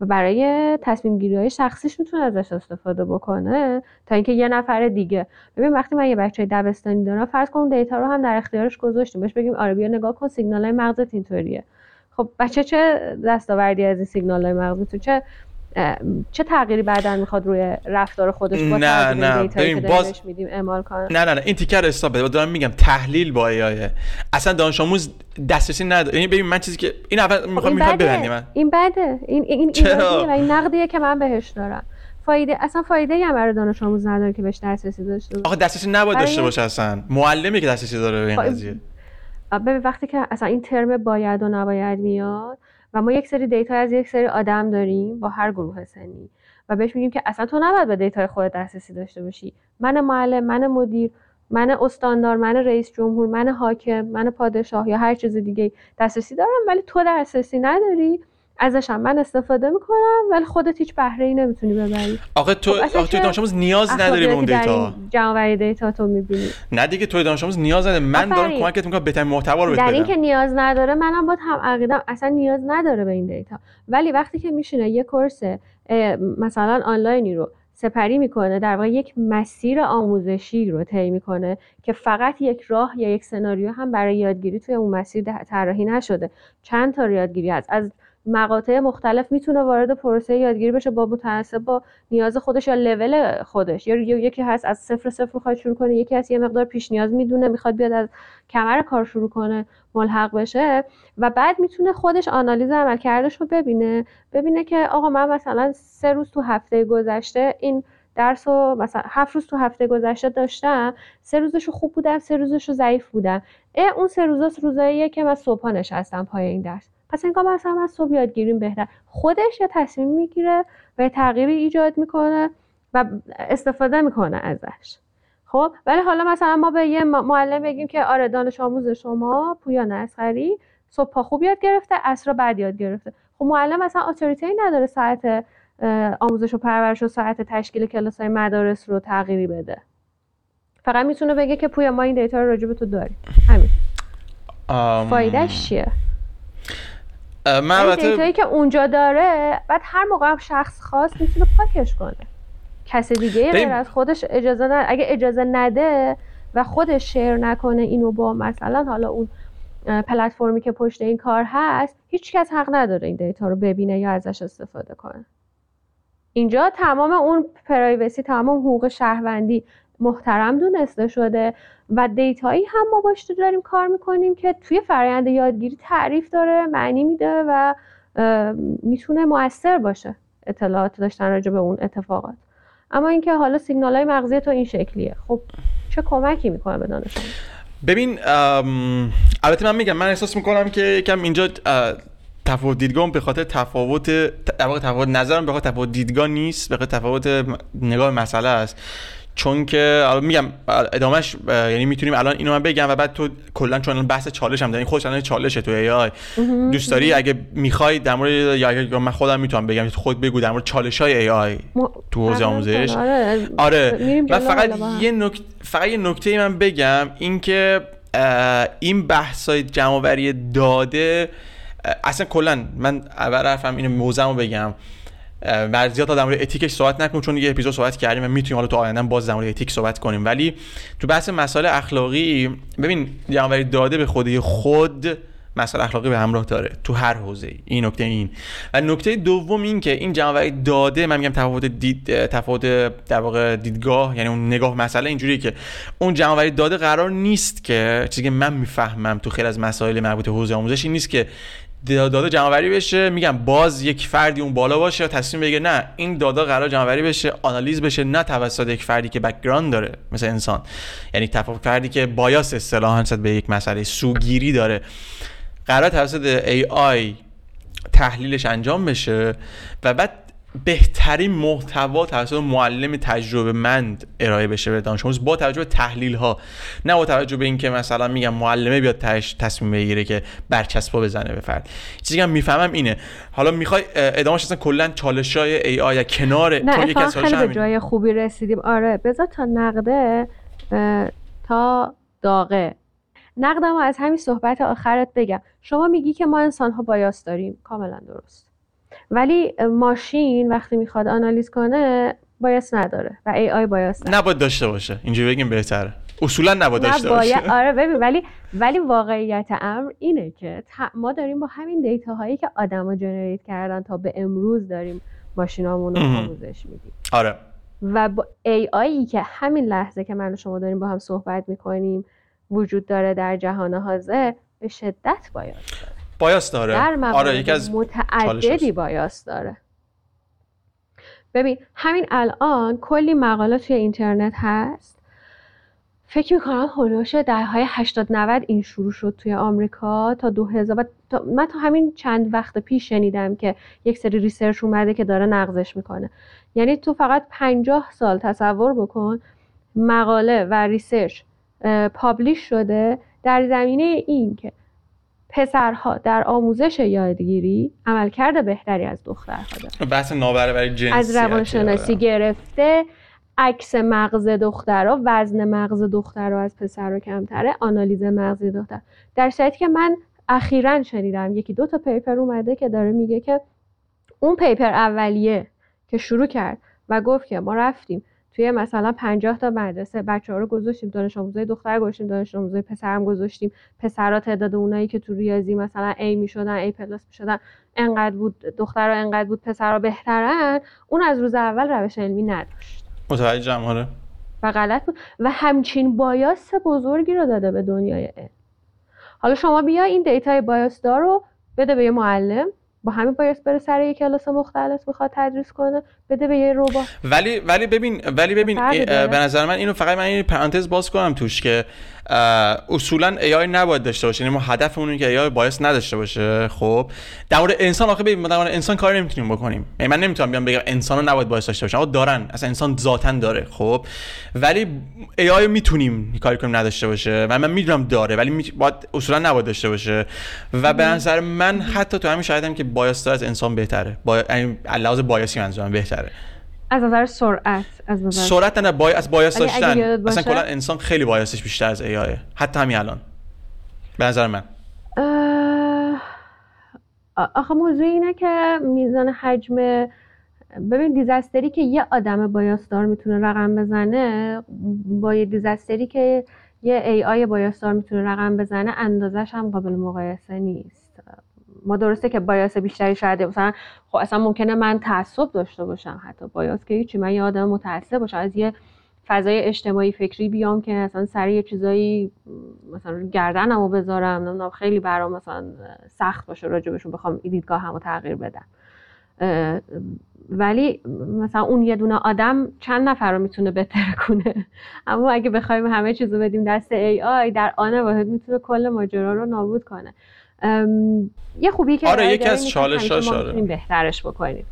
[SPEAKER 2] و برای تصمیم گیری های شخصیش می‌تونه ازش استفاده بکنه تا اینکه یه نفر دیگه. ببین وقتی من یه بچه دبستانی دارم فرض کن دیتا رو هم در اختیارش گذاشتیم. بهش بگیم آره بیا نگاه کن سیگنال های مغزت اینطوریه. خب بچه چه دستاوردی از این سیگنال های مغز تو چه چه تغییری بعدا می‌خواد روی رفتار خودش با
[SPEAKER 1] نه نه. ببین باز
[SPEAKER 2] میدیم اعمال کنه؟
[SPEAKER 1] نه نه نه. این تیکر استاپ بده. دارم میگم تحلیل با ای اصلا دانش آموز دسترسی نداره. یعنی ببین من چیزی که این اول خب می‌خوام می‌خوام ببندیم من.
[SPEAKER 2] این بده. این این
[SPEAKER 1] چرا؟
[SPEAKER 2] این, این نقدیه که من بهش دارم. فایده اصلا فایده ای هم برای دانش آموز نداره که بهش دسترسی داشته باشه.
[SPEAKER 1] آخه دسترسی نباید داشته باشه اصلا. معلمی که دسترسی داره به این قضیه.
[SPEAKER 2] ببین وقتی که اصلا این ترم باید و نباید میاد و ما یک سری دیتا از یک سری آدم داریم با هر گروه سنی. و بهش میگیم که اصلا تو نباید به data ی خودت دسترسی داشته باشی. من معلم من مدیر من استاندار من رئیس جمهور من حاکم من پادشاه یا هر چیز دیگه دسترسی دارم ولی تو دسترسی نداری. ازش هم من استفاده می‌کنم ولی خودت هیچ بهره ای نمی‌تونی ببری.
[SPEAKER 1] آخه تو خب آخه تو دانش نیاز نداری به اون data.
[SPEAKER 2] جمع‌آوری data تو می‌بینی.
[SPEAKER 1] نه دیگه تو دانش نیاز نداره. من دارم کمکت می‌کنم بهترین محتوا رو
[SPEAKER 2] در این که نیاز نداره منم با هم عقیدم اصلا نیاز نداره به این data. ولی وقتی که میشینه یه کورس مثلا آنلاینی رو سپری می‌کنه در واقع یک مسیر آموزشی رو طی می‌کنه که فقط یک راه یا یک سناریو هم برای یادگیری توی اون مسیر طراحی نشده. چند تا یادگیری هست؟ از مقاطع مختلف می‌تونه وارد پروسه یادگیری بشه با متناسب با نیاز خودش یا لول خودش. یا یکی هست از صفر صفر می‌خواد شروع کنه یکی هست یه مقدار پیش نیاز می‌دونه می‌خواد بیاد از کمر کار شروع کنه ملحق بشه. و بعد می‌تونه خودش آنالیز عملکردش رو ببینه. ببینه که آقا من مثلا سه روز تو هفته گذشته این درس رو مثلا هفت روز تو هفته گذشته داشتم. سه روزش رو خوب بودم سه روزش رو ضعیف بودم. اه اون سه روزاست روزاییه که من صبح نشستم پای این درس. پس انگار مثلا از صبح یادگیریم بهتر. خودش یه تصمیم می‌گیره و تغییری ایجاد می‌کنه و استفاده می‌کنه ازش. خب ولی حالا مثلا ما به یه معلم بگیم که آره دانش آموز شما پویان اسخری صبح خوب یاد گرفته عصر بعد یاد گرفته. خب معلم مثلا اتوریتی نداره ساعت آموزش و پرورش و ساعت تشکیل کلاس های مدارس رو تغییری بده. فقط می‌تونه بگه که پویا ما این دیتا رو راجع به تو داریم. همین. فایدهش چیه؟ من البته که اونجا داره بعد هر موقع هم شخص خاص می‌تونه پاکش کنه. کسی دیگه غیر از خودش اجازه نه اگه اجازه نده و خودش share نکنه اینو با مثلا حالا اون پلتفرمی که پشت این کار هست هیچ کس حق نداره این data رو ببینه یا ازش استفاده کنه. اینجا تمام اون privacy تمام حقوق شهروندی محترم دونسته شده و data یی هم ما باش داریم کار می‌کنیم که توی فرایند یادگیری تعریف داره معنی میده و می‌تونه موثر باشه اطلاعات داشتن راجع به اون اتفاقات. اما اینکه حالا سیگنال های مغزی تو این شکلیه. خب چه کمکی می‌کنه به دانش
[SPEAKER 1] ببین البته من میگم من احساس می‌کنم که یکم اینجا تفاوت دیدگاه به خاطر تفاوت تفاوت نظرم به خاطر تفاوت دیدگاه نیست به خاطر تفاوت نگاه مسئله است. چون که میگم ادامش یعنی می‌تونیم الان اینو من بگم و بعد تو کلا چون بحث چالش هم داریم خودش الان چالشه تو ای آی دوست داری؟ اگه می‌خوای در مورد یا من خودم می‌تونم بگم خود بگو در مورد چالش های ای آی تو حوزه آموزش. آره, آره. من فقط یه نکته فقط یه نکته من بگم اینکه این بحث های جمعآوری داده اصلا کلا من اول حرفم اینو موزمو بگم. و زیاد در مورد اتیکش صحبت نکنیم چون یه اپیزود صحبت کردیم و می‌تونیم حالا تو آینده باز در مورد اتیک صحبت کنیم. ولی تو بحث مسائل اخلاقی ببین جمعآوری داده به خودی خود مسائل اخلاقی به همراه داره تو هر حوزه این نکته این. و نکته دوم این که این جمعآوری داده من میگم تفاوت دید تفاوت در واقع دیدگاه یعنی اون نگاه مسئله اینجوریه که اون جمعآوری داده قرار نیست که چیزی که من می‌فهمم تو خیلی از مسائل مربوط به حوزه آموزشی نیست که داده جمع‌آوری بشه. میگم باز یک فردی اون بالا باشه تصمیم بگه نه این داده قرار جمع‌آوری بشه آنالیز بشه نه توسط یک فردی که background داره مثل انسان. یعنی تفاوت فردی که بایاس اصطلاحا به یک مسئله سوگیری داره. قرار توسط AI تحلیلش انجام بشه و بعد بهترین محتوا توسط معلم تجربه مند ارائه بشه به دانش با توجه به تحلیل ها نه با توجه به اینکه مثلا میگم معلمه بیاد تش تصمیم بگیره که برچسبا بزنه به فرد. چیزی که می‌فهمم اینه. حالا می‌خوای ادامهش اصلا کلا چالش های ای آی کنار
[SPEAKER 2] نه چون خیلی به جای خوبی رسیدیم. آره بذار تا نقده تا داغه. نقدم از همین صحبت آخرت بگم. شما میگی که ما انسان ها بایاس داریم. کاملا درست. ولی ماشین وقتی می‌خواد آنالیز کنه بایاس نداره و ای آی بایاس
[SPEAKER 1] نداره. نباید داشته باشه. اینجوری بگیم بهتره. اصولا نباید داشته باشه.
[SPEAKER 2] آره [laughs] ببین ولی ولی واقعیت امر اینه که ما داریم با همین دیتا هایی که آدما جنریت کردن تا به امروز داریم ماشینامون رو آموزش میدیم.
[SPEAKER 1] آره.
[SPEAKER 2] و با ای آیی که همین لحظه که من و شما داریم با هم صحبت می‌کنیم وجود داره در جهان حاضر به شدت بایاس داره.
[SPEAKER 1] بایاس داره.
[SPEAKER 2] در آره یکی از متعددی بایاس داره. ببین همین الان کلی مقالات توی اینترنت هست. فکر می‌کنم هلوش های 80 90 این شروع شد توی آمریکا تا 2000 و تا من تا همین چند وقت پیش شنیدم که یک سری research اومده که داره نقضش می‌کنه. یعنی تو فقط 50 سال تصور بکن مقاله و research publish شده در زمینه این که پسرها در آموزش یادگیری عملکرد بهتری از دخترها دارن
[SPEAKER 1] بحث نابرابری جنسی
[SPEAKER 2] از روانشناسی گرفته عکس مغز دخترها وزن مغز دخترها از پسرها کمتره آنالیز مغز دختر. در شرایطی که من اخیرا شنیدم یکی دو تا پیپر اومده که داره میگه که اون پیپر اولیه که شروع کرد و گفت که ما رفتیم توی مثلا 50 تا مدرسه بچه ها رو گذاشتیم دانش آموزای دختر گذاشتیم دانش آموزای پسرم گذاشتیم. پسرها تعداد اونایی که تو ریاضی مثلا A می‌شدن A پلاس می‌شدن انقدر بود دخترها انقدر بود پسرها بهترن. اون از روز اول روش علمی نداشت.
[SPEAKER 1] متوجهم آره.
[SPEAKER 2] و غلط بود. و همچین bias بزرگی رو داده به دنیای علم. حالا شما بیا این data ی bias دار رو بده به یه معلم. با همین باید بره سر یک کلاس مختلف بخواد تدریس کنه بده به یه ربات
[SPEAKER 1] ولی ولی ببین ولی ببین به نظر من اینو فقط من این پرانتز باز کنم توش که اصولا AI نباید داشته باشه. یعنی ما هدفمون اینه که AI bias نداشته باشه. خب در مورد انسان آخه ببین در مورد انسان کار نمی‌تونیم بکنیم. یعنی من نمی‌تونم بیام بگم انسان نباید bias داشته باشه اما دارن. اصلا انسان ذاتا داره. خب ولی AI می‌تونیم کاری کنیم نداشته باشه. و من می‌دونم داره ولی می... باید اصولا نباید داشته باشه. و به نظر من حتی تو همین شاهدم که بایس از انسان بهتره. با یعنی لحاظ بایسی منظورم بهتره.
[SPEAKER 2] از نظر سرعت از نظر
[SPEAKER 1] سرعت نه بای... از بایاس داشتن. اصلا کلا انسان خیلی بایاسش بیشتر از ای آیه حتی همین الان. به نظر من.
[SPEAKER 2] آخه موضوع اینه که میزان حجم ببین دیزاستری که یه آدم بایاسدار می‌تونه رقم بزنه با یه دیزاستری که یه ای آی بایاسدار می‌تونه رقم بزنه اندازش هم قابل مقایسه نیست. ما درسته که بایاس بیشتری شاید مثلا خب اصلا ممکنه من تعصب داشته باشم حتی. بایاس که هیچی من یه آدم متعصب باشم. از یه فضای اجتماعی فکری بیام که مثلا سر یه چیزایی مثلا گردنمو بذارم نمی‌دونم خیلی برام مثلا سخت باشه راجبشون بخوام دیدگاه همو تغییر بدم. ولی مثلا اون یه دونه آدم چند نفر رو می‌تونه بهتر کنه؟ اما اگه بخوایم همه چیزو بدیم دست ای آی در آن واحد می‌تونه کل ماجرا رو نابود کنه. یه خوبی که
[SPEAKER 1] آره یکی از چالشاش
[SPEAKER 2] آره بهترش بکنیم.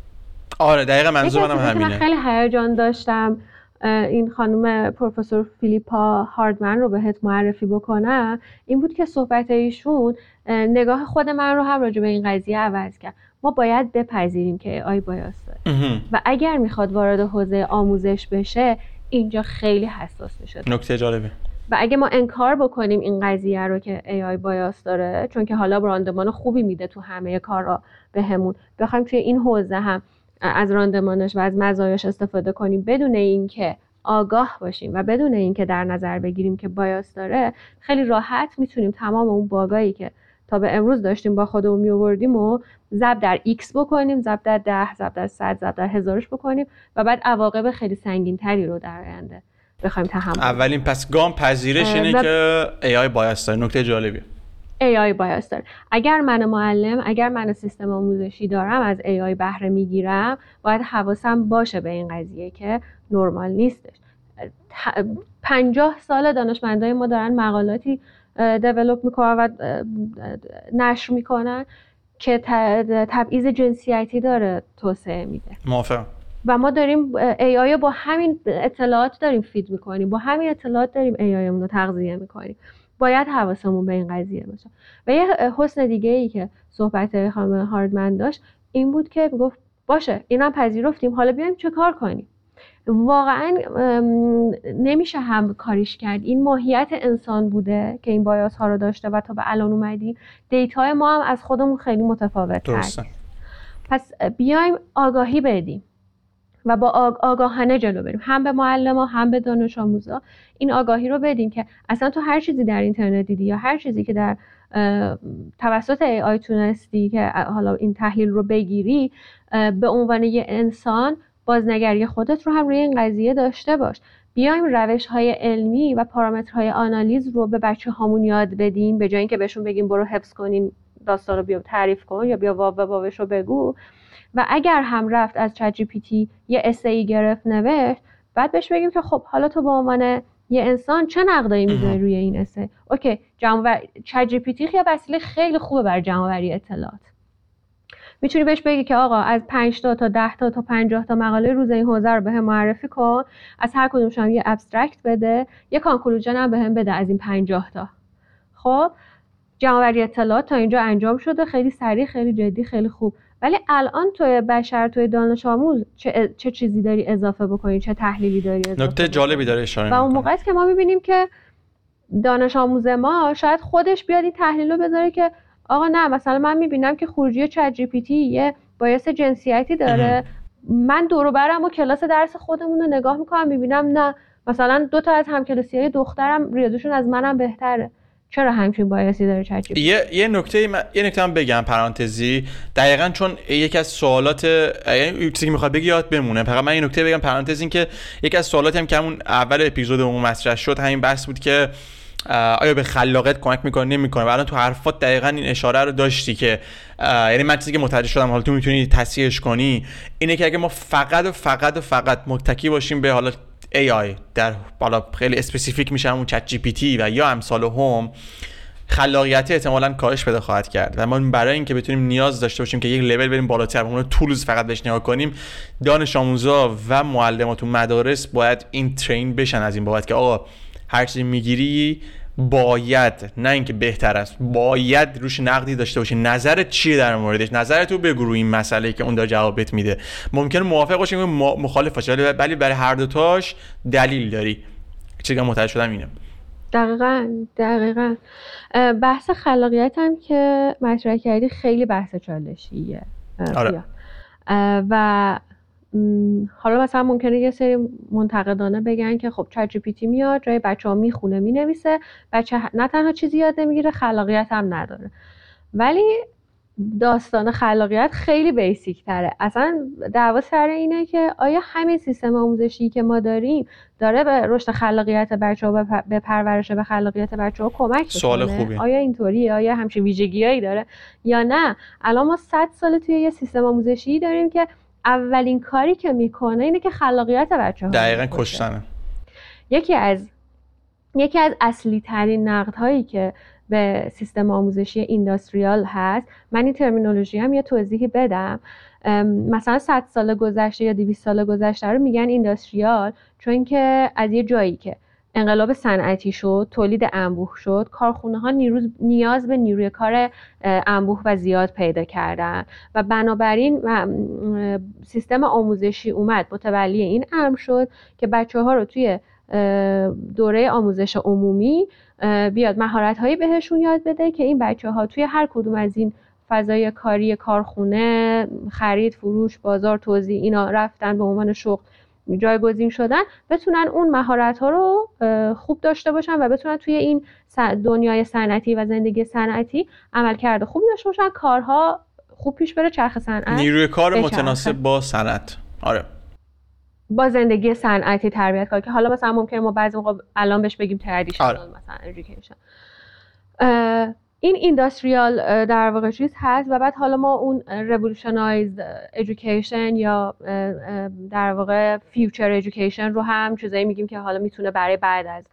[SPEAKER 1] آره دقیقا منظور منم همینه من
[SPEAKER 2] خیلی هیجان داشتم این خانم پروفسور فیلیپا هاردمن رو بهت معرفی بکنم این بود که صحبت ایشون نگاه خود من رو هم راجع به این قضیه عوض کرد. ما باید بپذیریم که آی بایاس داره. و اگر می‌خواد وارد حوزه آموزش بشه اینجا خیلی حساس میشه
[SPEAKER 1] نکته جالبه.
[SPEAKER 2] و اگه ما انکار بکنیم این قضیه رو که AI بایاس داره چون که حالا راندمان خوبی میده تو همه کارا بهمون بخوایم توی این حوزه هم از راندمانش و از مزایاش استفاده کنیم بدون اینکه آگاه باشیم و بدون اینکه در نظر بگیریم که بایاس داره خیلی راحت می‌تونیم تمام اون باگایی که تا به امروز داشتیم با خودمون میوردیم و ضرب در x بکنیم ضرب در ده ضرب در صد ضرب در هزارش بکنیم و بعد عواقب خیلی سنگین تری رو در آینده بخوایم تحمل
[SPEAKER 1] اولین پس گام پذیرش اینه که AI بایاس داره. نکته جالبی
[SPEAKER 2] AI بایاس داره. اگر من معلم اگر من سیستم آموزشی دارم از AI بهره می‌گیرم باید حواسم باشه به این قضیه که نرمال نیستش. پنجاه سال دانشمندای ما دارن مقالاتی develop می‌کنن و نشر می‌کنن که تبعیض جنسیتی داره توسعه میده.
[SPEAKER 1] موافقم.
[SPEAKER 2] و ما داریم AI با همین اطلاعات داریم feed می‌کنیم با همین اطلاعات داریم AI رو تغذیه می‌کنیم. باید حواسمون به این قضیه باشه. و یه حسن دیگه ای که صحبت خانم هاردمن داشت این بود که گفت باشه اینم پذیرفتیم حالا بیایم چه کار کنیم؟ واقعا نمیشه هم کاریش کرد. این ماهیت انسان بوده که این بایاس ها رو داشته و تا به الان اومدیم. دیتای ما هم از خودمون خیلی متفاوت کرد پس بیایم آگاهی بدیم. و با آگاهانه جلو بریم. هم به معلم هم به دانش آموزا. این آگاهی رو بدیم که اصلا تو هر چیزی در اینترنت دیدی یا هر چیزی که در توسط AI تونستی که حالا این تحلیل رو بگیری به عنوان یه انسان بازنگری خودت رو هم روی این قضیه داشته باش. بیایم روش های علمی و پارامترهای آنالیز رو به بچه هامون یاد بدیم به جای اینکه بهشون بگیم برو حفظ کنین داستان رو بیا تعریف کن یا بیا واو واوش رو بگو. و اگر هم رفت از ChatGPT یه essay ای گرفت نوشت بعد بهش بگیم که خب حالا تو به عنوان یه انسان چه نقدایی می‌ذاری روی این essay OK جمع ChatGPT خیلی وسیله خیلی خوبه برای جمع اطلاعات. می‌تونی بهش بگی که آقا از 5 تا تا 10 تا تا 50 تا مقاله روز این حوزه رو بهم معرفی کن از هر کدومشون یه abstract بده یه conclusion هم بهم بده از این 50 تا. خب جمع اطلاعات تا اینجا انجام شده خیلی سریع خیلی جدی خیلی خوب. ولی الان توی بشر توی دانش آموز چه, چه چیزی داری اضافه بکنی؟ چه تحلیلی داری اضافه
[SPEAKER 1] نکته جالبی داره اشاره
[SPEAKER 2] و اون موقع که ما می‌بینیم که دانش آموز ما شاید خودش بیاد این تحلیل رو بذاره که آقا نه مثلا من می‌بینم که خروجی چت جی پی تی یه بایس جنسیتی داره. من دور برم و کلاس درس خودمون رو نگاه می‌کنم می‌بینم نه. مثلا دو تا از همکلاسی های دخترم ریاضیشون از منم بهتره. چرا همچین بایاسی داره چت
[SPEAKER 1] یه یه نکته یه نکته هم بگم پرانتزی. دقیقا چون یکی از سوالات یعنی چیزی که می‌خواد بگی یاد بمونه. فقط من این نکته بگم پرانتز این که یکی از سوالاتی هم که همون اول اپیزودمون مطرح شد همین بحث بود که آیا به خلاقیت کمک می‌کنه نمی‌کنه؟ و الان تو حرفات دقیقا این اشاره رو داشتی که یعنی من چیزی که متوجه شدم حالا تو می‌تونی تصحیحش کنی اینه که اگه ما فقط و فقط و فقط متکی باشیم به حالا AI در بالا خیلی specific میشه همون ChatGPT و یا امثال هم خلاقیت احتمالا کاهش پیدا خواهد کرد. و ما برای اینکه بتونیم نیاز داشته باشیم که یک لول بریم بالاتر اون tools فقط بهش نگاه کنیم دانش آموزا و معلمات و مدارس باید این train بشن از این بابت که آقا هر چیزی می‌گیری باید نه اینکه بهتر است باید روش نقدی داشته باشی. نظرت چیه در موردش؟ نظرت رو بگو روی این مسئله که اون داره جوابت میده. ممکن موافق باشی مخالف باشی ولی برای هر دوتاش دلیل داری. چیزی متوجه شدم اینه.
[SPEAKER 2] دقیقا دقیقا. بحث خلاقیت هم که مطرح کردی خیلی بحث چالشیه. آره. و حالا مثلا ممکنه یه سری منتقدانه بگن که خب چت جی میاد جای بچه ها می‌خونه می‌نویسه. بچه نه تنها چیزی یاد نمی‌گیره خلاقیت هم نداره. ولی داستان خلاقیت خیلی بیسیک تره. اصلا دعوا سر اینه که آیا همین سیستم آموزشی که ما داریم داره به رشد خلاقیت بچه ها به پرورش به خلاقیت بچه ها کمک
[SPEAKER 1] سوال خوبی
[SPEAKER 2] آیا اینطوریه؟ آیا همچین ویژگیهایی داره؟ یا نه؟ الان ما 100 سال توی یه سیستم آموزشی داریم که اولین کاری که می‌کنه اینه که خلاقیت بچه ها
[SPEAKER 1] دقیقا کشتنه.
[SPEAKER 2] یکی از یکی از اصلی ترین نقد هایی که به سیستم آموزشی اینداستریال هست من این ترمینولوژی هم یه توضیحی بدم. مثلا 100 سال گذشته یا 200 سال گذشته رو میگن اینداستریال چون که از یه جایی که انقلاب صنعتی شد تولید انبوه شد کارخونه ها نیاز به نیروی کار انبوه و زیاد پیدا کردن و بنابراین سیستم آموزشی اومد متولی این امر شد که بچه ها رو توی دوره آموزش عمومی بیاد مهارت هایی بهشون یاد بده که این بچه ها توی هر کدوم از این فضای کاری کارخونه خرید فروش بازار توزیع اینا رفتن به عنوان شغل جایگزین شدن بتونن اون مهارت ها رو خوب داشته باشن و بتونن توی این دنیای صنعتی و زندگی صنعتی عمل کرده خوبی داشته باشن کارها خوب پیش بره چرخ صنعت
[SPEAKER 1] نیروی کار متناسب با صنعت. آره.
[SPEAKER 2] با زندگی صنعتی تربیت کار که حالا مثلا ممکنه ما بعضی موقع الان بهش بگیم تردیشنال آره. مثلا این اینداستریال در واقع چیز هست و بعد حالا ما اون revolutionized education یا در واقع future education رو هم چیزایی میگیم که حالا می‌تونه برای بعد از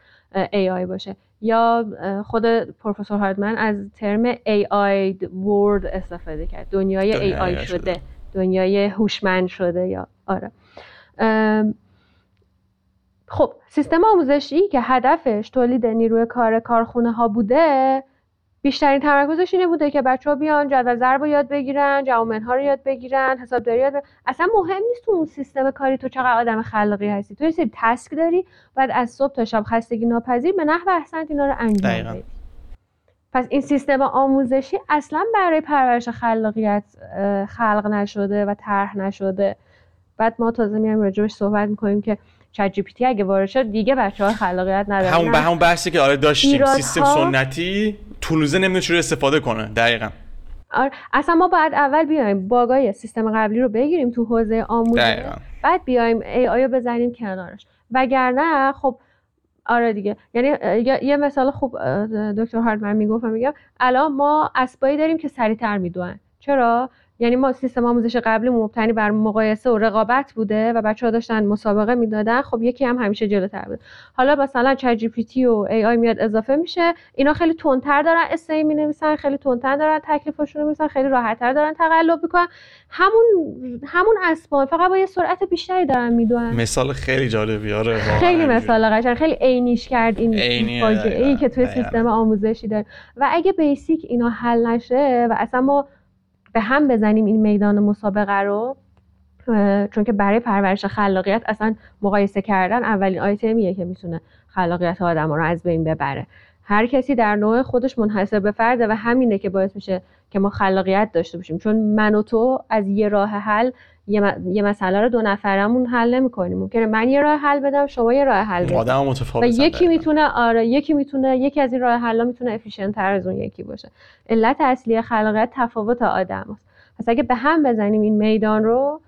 [SPEAKER 2] AI باشه. یا خود پروفسور هاردمن از ترم AI world استفاده کرد. دنیای AI شده. شده. دنیای هوشمند شده یا آره. خب سیستم آموزشی که هدفش تولید نیروی کار کارخونه ها بوده بیشترین تمرکزش اینه بوده که بچه ها بیان جدول ضرب رو یاد بگیرن جوامن ها رو یاد بگیرن حسابداری یاد بگیرن. اصلا مهم نیست تو اون سیستم کاری تو چقدر آدم خلاقی هستی. تو یه سری تسک داری بعد از صبح تا شب خستگی ناپذیر به نحو احسنت اینا رو انجام بدی. پس این سیستم آموزشی اصلا برای پرورش خلاقیت خلق نشده و طرح نشده. بعد ما تازه میایم راجبش صحبت می‌کنیم که چت جی پی تی اگه وارد شد دیگه بچه ها خلاقیت ندارن.
[SPEAKER 1] همون به همون بحثی که آره داشتیم سیستم سنتی تولوزه نمی‌دونه چجوری استفاده کنه. دقیقا.
[SPEAKER 2] آره اصلا ما باید اول بیایم باگای سیستم قبلی رو بگیریم تو حوزه آموزش بعد بیایم ای آیا بزنیم کنارش. وگرنه خب آره دیگه. یعنی یه مثال خوب دکتر هاردمن می‌گفت میگم الان ما اسبایی داریم که سریعتر می‌دونن چرا؟ یعنی ما سیستم آموزش قبلی مبتنی بر مقایسه و رقابت بوده و بچه ها داشتن مسابقه می‌دادن. خب یکی هم همیشه جلوتر بود. حالا مثلا چت جی پی تی و ای آی میاد اضافه میشه. اینا خیلی تندتر دارن اسای می نویسن خیلی تندتر دارن تکلیفشون رو میسن خیلی راحتتر دارن تقلب می‌کنن. همون همون اسباب فقط با یه سرعت بیشتری دارن می‌دونن.
[SPEAKER 1] مثال خیلی جالبی آره
[SPEAKER 2] خیلی مثال قشنگ. خیلی عینیش کرد این فاجعه ای که توی سیستم آموزشی داره. و اگه بیسیک اینا حل نشه و اصلا ما به هم بزنیم این میدان مسابقه رو چون که برای پرورش خلاقیت اصلا مقایسه کردن اولین آیتمیه که می‌تونه خلاقیت آدم رو از بین ببره. هر کسی در نوع خودش منحصر به فرده و همینه که باعث میشه که ما خلاقیت داشته باشیم. چون من و تو از یه راه حل یه, مسئله رو دو نفرمون حل نمی‌کنیم. ممکنه من یه راه حل بدم شما یه راه حل بدم
[SPEAKER 1] آدم متفاوت
[SPEAKER 2] و یکی می‌تونه آره یکی می‌تونه یکی از این راه حلا می‌تونه افیشنت تر از اون یکی باشه. علت اصلی خلاقیت تفاوت آدم هست. پس اگه به هم بزنیم این میدان رو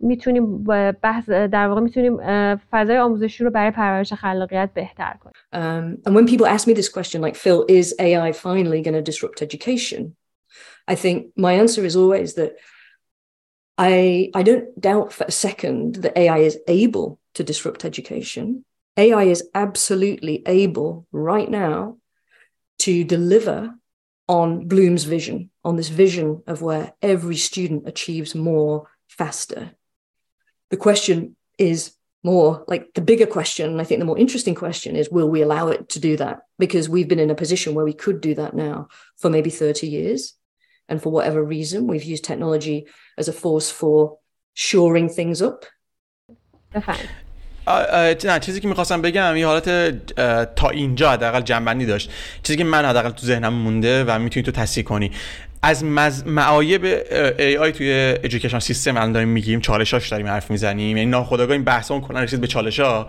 [SPEAKER 2] می‌تونیم بحث در واقع می‌تونیم فضای آموزشی رو برای پرورش خلاقیت بهتر کنیم.
[SPEAKER 3] Um, and when people ask me this question like Phil is AI finally going to disrupt education? I think my answer is always that I I don't doubt for a second that AI is able to disrupt education. AI is absolutely able right now to deliver on Bloom's vision, on this vision of where every student achieves more faster. The question is more like the bigger question, I think the more interesting question is will we allow it to do that? Because we've been in a position where we could do that now for maybe 30 years. And for whatever reason, we've used technology as a force for shoring things up.
[SPEAKER 1] نه چیزی که می‌خواستم بگم یه حالت تا اینجا حداقل جنبندی داشت. چیزی که من حداقل تو ذهنم مونده و می‌تونی تو تصحیح کنی. از مز... معایب ای آی توی ادویکیشن سیستم الان داریم میگیم چالشاش داریم حرف می‌زنیم. یعنی ناخودآگاه این بحثمون کنن رسید به چالشا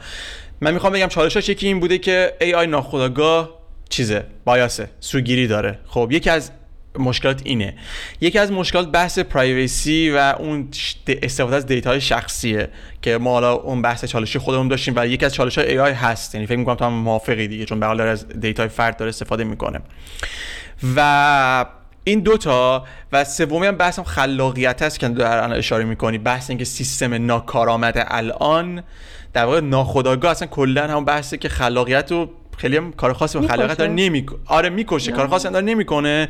[SPEAKER 1] من می‌خوام بگم چالشاش یکی این بوده که ای آی ناخودآگاه چیزه؟ بایاسه سوگیری داره. خب یکی از مشکلات اینه. یکی از مشکلات بحث پرایوسی و اون استفاده از دیتا شخصیه که ما حالا اون بحث چالشی خودمون داشتیم و یکی از چالش های AI هست. یعنی فکر می‌کنم تو هم موافقی دیگه چون به حال از دیتا فرد داره استفاده می‌کنه. و این دوتا و سومی هم بحث خلاقیت هست که در الان اشاره می‌کنی. بحث اینکه سیستم ناکارآمد الان در واقع ناخودآگاه. اصلا کلا هم بحثه که خلاقیت رو خیلی هم کار خاصی با خلاقیت داره نمی آره می‌کشه. کار خاصی داره نمی‌کنه.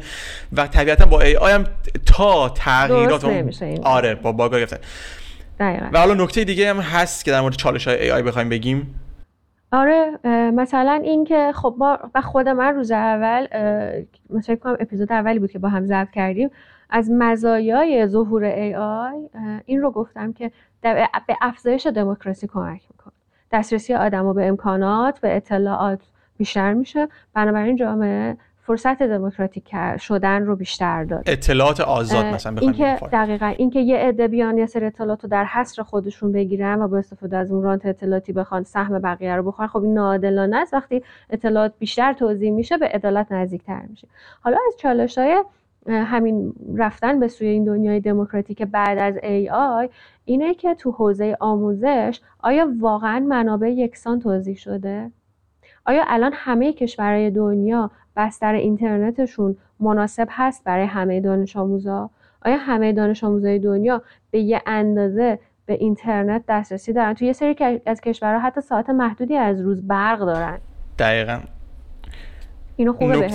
[SPEAKER 1] و طبیعتا با ای آی هم تا تغییرات آره با باگا گرفتن. و حالا نکته دیگه هم هست که در مورد چالش های ای آی بخوایم بگیم.
[SPEAKER 2] آره مثلا اینکه خب ما و خود من روز اول مثلا کنم اپیزود اولی بود که با هم ضبط کردیم. از مزایای ظهور ای آی این رو گفتم که به افزایش دموکراسی کمک می‌کنه. دسترسی آدم به امکانات به اطلاعات. بیشتر میشه. بنابراین جامعه فرصت دموکراتیک شدن رو بیشتر داره.
[SPEAKER 1] اطلاعات آزاد مثلا
[SPEAKER 2] اینکه دقیقا اینکه یه عده بیان یه سری اطلاعات رو در حصر خودشون بگیرن و با استفاده از اون رانت اطلاعاتی بخوان سهم بقیه رو بخورن خب این ناعادلانه است. وقتی اطلاعات بیشتر توضیح میشه به عدالت نزدیکتر میشه. حالا از چالش های همین رفتن به سوی این دنیای دموکراتیک بعد از AI اینه که تو حوزه آموزش آیا واقعا منابع یکسان توضیح شده؟ آیا الان همه کشورهای دنیا بستر اینترنتشون مناسب هست برای همه دانش آموزا؟ آیا همه دانش آموزای دنیا به یه اندازه به اینترنت دسترسی دارن؟ تو یه سری از کشورها حتی ساعت محدودی از روز برق دارن
[SPEAKER 1] دقیقا
[SPEAKER 2] اینو خوبه بهش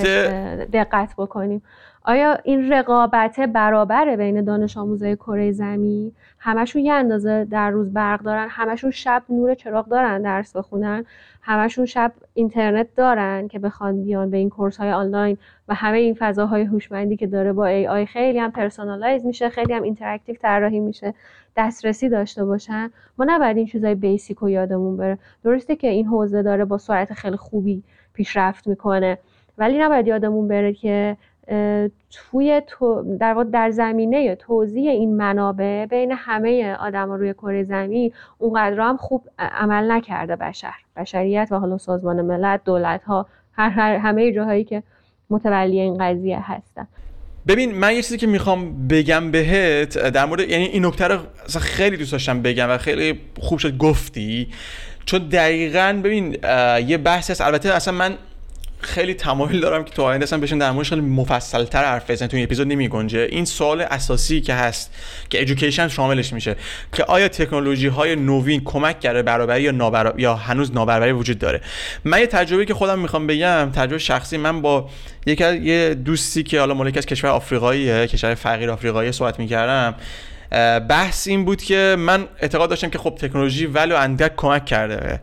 [SPEAKER 2] دقت بکنیم آیا این رقابت برابره بین دانش آموزای کره زمین همشون یه اندازه در روز برق دارن؟ همشون شب نور چراغ دارن درس بخونن؟ همشون شب اینترنت دارن که بخوان بیان به این course های آنلاین؟ و همه این فضاهای هوشمندی که داره با AI خیلی هم personalize میشه خیلی هم interactive طراحی میشه دسترسی داشته باشن؟ ما نباید این چیزای بیسیک رو یادمون بره. درسته که این حوزه داره با سرعت خیلی خوبی پیشرفت می‌کنه ولی نباید یادمون بره که توی تو در واقع در زمینه توزیع این منابع بین همه آدم روی کره زمین اونقدر هم خوب عمل نکرده بشر. بشریت و حالا سازمان ملت دولت ها هر, هر همه جاهایی که متولی این قضیه هستن.
[SPEAKER 1] ببین من یه چیزی که می‌خوام بگم بهت در مورد یعنی این نکته رو خیلی دوست داشتم بگم و خیلی خوب شد گفتی. چون دقیقا ببین یه بحث هست. البته اصلا من خیلی تمایل دارم که تو آینده اصلا بشین در موردش خیلی مفصل‌تر حرف بزنیم تو این اپیزود نمیگنجه این سوال اساسی که هست که ادویکیشن شاملش میشه که آیا تکنولوژی های نوین کمک کرده برابری یا نابرا... یا هنوز نابرابری وجود داره؟ من یه تجربه که خودم می‌خوام بگم تجربه شخصی من با یک یه دوستی که حالا مالک از کشور آفریقاییه کشور فقیر آفریقایی صحبت می‌کردم بحث این بود که من اعتقاد داشتم که خب تکنولوژی ولو اندک کمک کرده.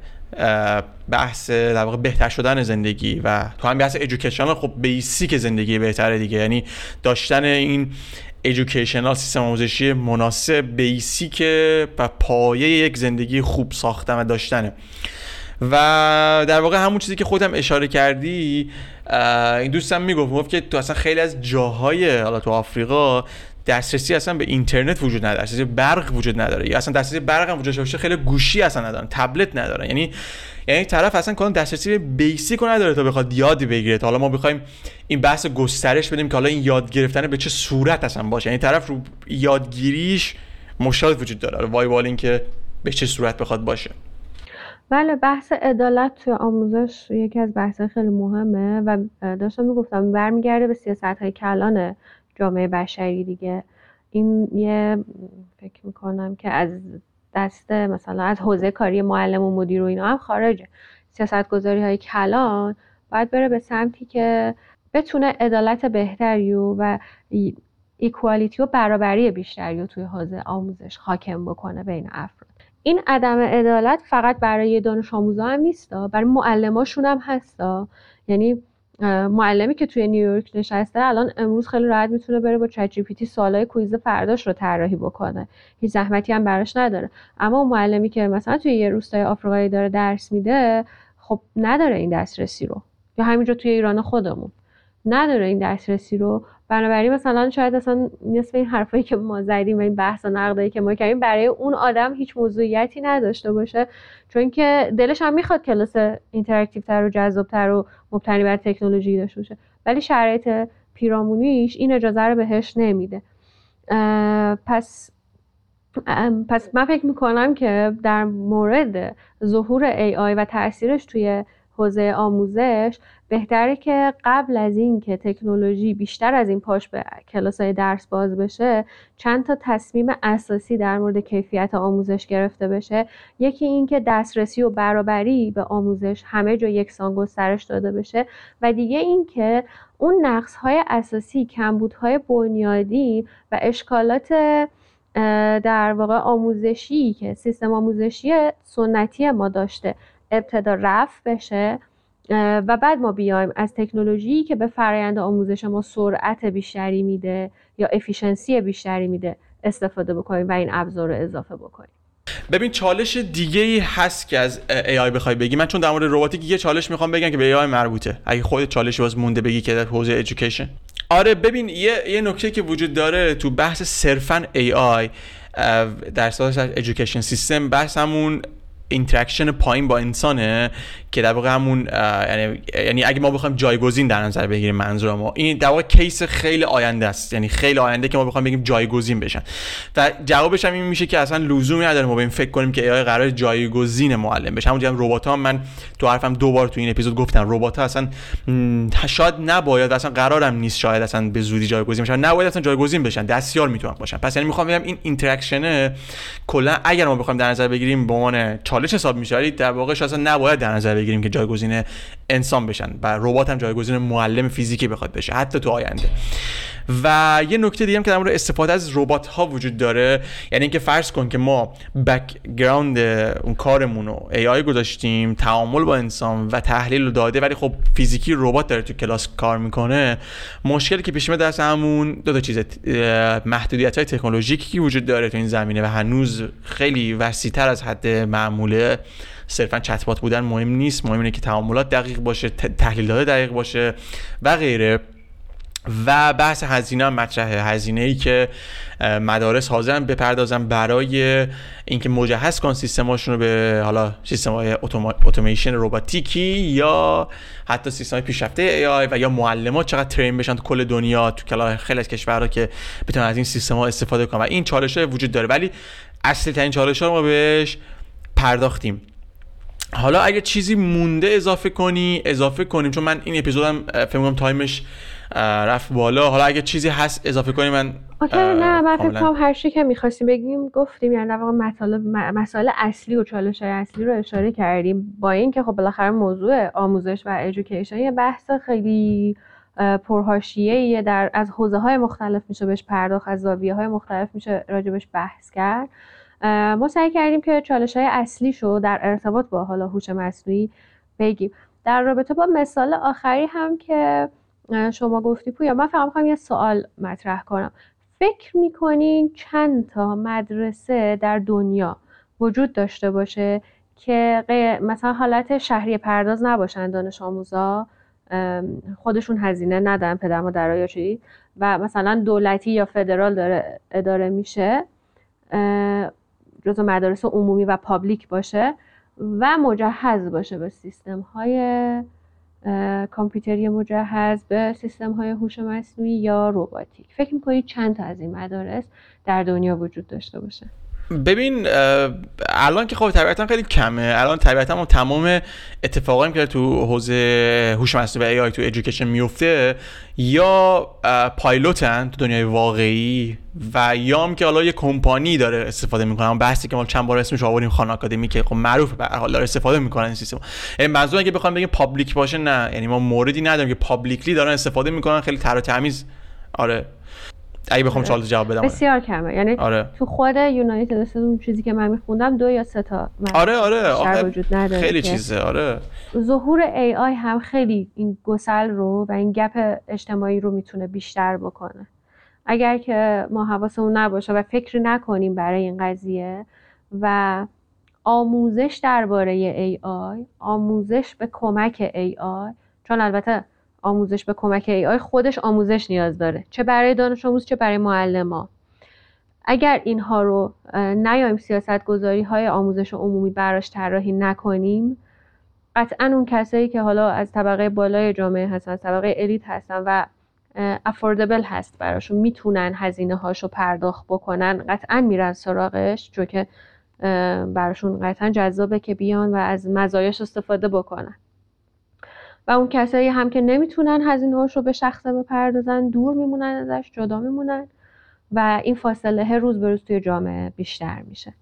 [SPEAKER 1] بحث در واقع بهتر شدن زندگی و تو هم بحث ادویکیشنال خب بیسیک زندگی بهتره دیگه. یعنی داشتن این ادویکیشنال سیستم آموزشی مناسب بیسیک و پایه یک زندگی خوب ساختن و داشتنه. و در واقع همون چیزی که خودم اشاره کردی این دوستم می‌گفت گفت که تو اصلا خیلی از جاهای حالا تو آفریقا دسترسی اصلا به اینترنت وجود نداره دسترسی برق وجود نداره. یا اصلا دسترسی برق هم وجود باشه خیلی گوشی اصلا ندارن تبلت ندارن. یعنی یعنی طرف اصلا کلا دسترسی به بیسیک نداره تا بخواد یاد بگیره. حالا ما بخوایم این بحث گسترش بدیم که حالا این یاد گرفتن به چه صورت اصلا باشه. یعنی طرف رو یادگیریش مشکلات وجود داره. وای وال این که به چه صورت بخواد باشه.
[SPEAKER 2] بله بحث عدالت توی آموزش یکی از بحث خیلی مهمه و داشتم می‌گفتم برمیگرده به سیاست های جامعه بشری دیگه. این یه فکر می‌کنم که از دسته مثلا از حوزه کاری معلم و مدیر و اینا هم خارجه. سیاست گذاری های کلان باید بره به سمتی که بتونه عدالت بهتری و ایکوالیتی و برابری بیشتری رو توی حوزه آموزش حاکم بکنه بین افراد. این عدم عدالت فقط برای دانش آموزا هم نیست برای معلماشون هم هستا. یعنی معلمی که توی نیویورک نشسته الان امروز خیلی راحت می‌تونه بره با چت جی پی تی سوالای کویز فرداش رو طراحی بکنه. هیچ زحمتی هم براش نداره. اما معلمی که مثلا توی یه روستای آفریقایی داره درس میده خب نداره این دسترسی رو. یا همینجا توی ایران خودمون. نداره این دسترسی رو. بنابراین مثلا شاید اصلا نصف این حرفایی که ما زدیم و این بحث و نقدایی که ما کردیم برای اون آدم هیچ موضوعیتی نداشته باشه. چون که دلش هم می‌خواد کلاس interactive تر و جذابتر و مبتنی بر تکنولوژی داشته باشه. ولی شرایط پیرامونیش این اجازه رو بهش نمیده. پس پس من فکر می‌کنم که در مورد ظهور AI و تاثیرش توی حوزه آموزش بهتره که قبل از این که تکنولوژی بیشتر از این پاش به کلاس های درس باز بشه چند تا تصمیم اساسی در مورد کیفیت آموزش گرفته بشه. یکی این که دسترسی و برابری به آموزش همه جا یکسان گسترش داده بشه و دیگه این که اون نقص های اساسی کمبودهای بنیادی و اشکالات در واقع آموزشی که سیستم آموزشی سنتی ما داشته ابتدا رفع بشه. و بعد ما بیایم از تکنولوژی که به فرایند آموزش ما سرعت بیشتری میده یا افیشنسی بیشتری میده استفاده بکنیم و این ابزار رو اضافه بکنیم.
[SPEAKER 1] ببین چالش دیگه ای هست که از AI بخوای بگی. من چون در مورد رباتیک یه چالش می‌خوام بگم که به AI مربوطه. اگه خود چالش باز مونده بگی که در حوزه education آره ببین یه یه نکته که وجود داره تو بحث صرفا AI در سطح education سیستم بحث همون interaction پایین با انسانه که در واقع همون یعنی یعنی اگه ما بخوایم جایگزین در نظر بگیریم منظور ما این در واقع case خیلی آینده است. یعنی خیلی آینده که ما بخوایم بگیم جایگزین بشن. و جوابش هم این میشه که اصلا لزومی نداره ما به این فکر کنیم که AI قرار جایگزین معلم بشه. همون هم ربات ها من تو حرفم دو بار تو این اپیزود گفتم ربات ها اصلا شاید نباید اصلا قرارم نیست شاید اصلا به زودی جایگزین بشن. نباید اصلا جایگزین بشن دستیار می‌تونن باشن. پس یعنی می‌خوام بگم این interaction کلا اگر ما بخوایم در نظر بگیریم به عنوان چالش حساب میشه در واقع اصلا نباید در نظر بگیریم که جایگزین انسان بشن و ربات هم جایگزین معلم فیزیکی بخواد بشه حتی تو آینده. و یه نکته دیگه هم که در مورد استفاده از ربات ها وجود داره یعنی اینکه فرض کن که ما background اون کارمون رو AI گذاشتیم تعامل با انسان و تحلیل رو داده ولی خب فیزیکی ربات داره تو کلاس کار می‌کنه. مشکلی که پیش میاد دست همون دو تا چیز محدودیت های تکنولوژیکی وجود داره تو این زمینه و هنوز خیلی وسیعتر از حد معموله. صرفا چتبات بودن مهم نیست. مهم اینه که تعاملات دقیق باشه تحلیل داده دقیق باشه و غیره. و بحث هزینه هم مطرحه. هزینه ای که مدارس حاضرن بپردازن برای اینکه مجهز کن سیستماشون رو به حالا سیستم های اتوماسیون رباتیکی یا حتی سیستم های پیشرفته ای آی و یا معلمات چقدر ترین بشن تو کل دنیا تو کلا خیلی از کشورها که بتونن از این سیستم ها استفاده کنن. و این چالش وجود داره. ولی اصلی ترین چالش ها رو ما بهش پرداختیم. حالا اگه چیزی مونده اضافه کنی اضافه کنیم. چون من این اپیزودم فکر time ش رفت بالا. حالا اگه چیزی هست اضافه کنی من
[SPEAKER 2] okay نه من فکر کنم هر چی که می‌خواستیم بگیم گفتیم. یعنی در واقع مطالب مسائل اصلی و چالش های اصلی رو اشاره کردیم. با اینکه خب بالاخره موضوع آموزش و education یه بحث خیلی پرهاشیه در از حوزه های مختلف میشه بهش پرداخت از زاویه های مختلف میشه راجبش بحث کرد. ما سعی کردیم که چالش های اصلی شو در ارتباط با حالا هوش مصنوعی بگیم. در رابطه با مثال آخری هم که شما گفتی پویا. من فقط می‌خوام یه سوال مطرح کنم. فکر می‌کنین چند تا مدرسه در دنیا وجود داشته باشه که مثلا حالت شهری پرداز نباشن دانش آموزا؟ خودشون هزینه ندن پدر مادرها یا چی؟ و مثلا دولتی یا فدرال داره اداره میشه جزو مدارس عمومی و public باشه و مجهز باشه به سیستم های کامپیوتری مجهز به سیستم های هوش مصنوعی یا روباتیک فکر می‌کنید چند تا از این مدارس در دنیا وجود داشته باشه؟
[SPEAKER 1] ببین الان که خب طبیعتا خیلی کمه. الان طبیعتا تمام اتفاقایی که تو حوزه هوش مصنوعی و AI تو education میفته یا پایلوتن تو دنیای واقعی و یا هم که حالا یه کمپانی داره استفاده می‌کنه. بحثی که ما چند بار اسمش آوردیم خان آکادمی که خب معروف به حال داره استفاده می‌کنن این سیستم یعنی منظور اگه بخوام بگیم public باشه نه. یعنی ما موردی نداریم که publicly دارن استفاده می‌کنن خیلی تر و تمیز. آره. اگه بخوام
[SPEAKER 2] آره.
[SPEAKER 1] سوال جواب بدم
[SPEAKER 2] بسیار کمه. یعنی
[SPEAKER 1] آره.
[SPEAKER 2] تو خود United اون چیزی که من میخوندم دو یا سه تا
[SPEAKER 1] آره آره.
[SPEAKER 2] آخه وجود نداره
[SPEAKER 1] خیلی چیزه آره.
[SPEAKER 2] ظهور AI هم خیلی این گسل رو و این gap اجتماعی رو می‌تونه بیشتر بکنه. اگر که ما حواسمون نباشه و فکری نکنیم برای این قضیه و آموزش درباره ای آی آموزش به کمک ای آی چون البته آموزش به کمک ای آی خودش آموزش نیاز داره. چه برای دانش آموز چه برای معلم اگر اینها رو نیایم سیاست گذاری های آموزش عمومی براش طراحی نکنیم قطعا اون کسایی که حالا از طبقه بالای جامعه هستن طبقه الیت هستن و افوردبل هست براشون می‌تونن هزینه هاشو پرداخت بکنن قطعا میرن سراغش چون که براشون قطعا جذابه که بیان و از مزایاش استفاده بکنن. و اون کسایی هم که نمی‌تونن هزینه رو به شخصه بپردازن دور میمونن ازش جدا میمونن و این فاصله روز به روز توی جامعه بیشتر میشه.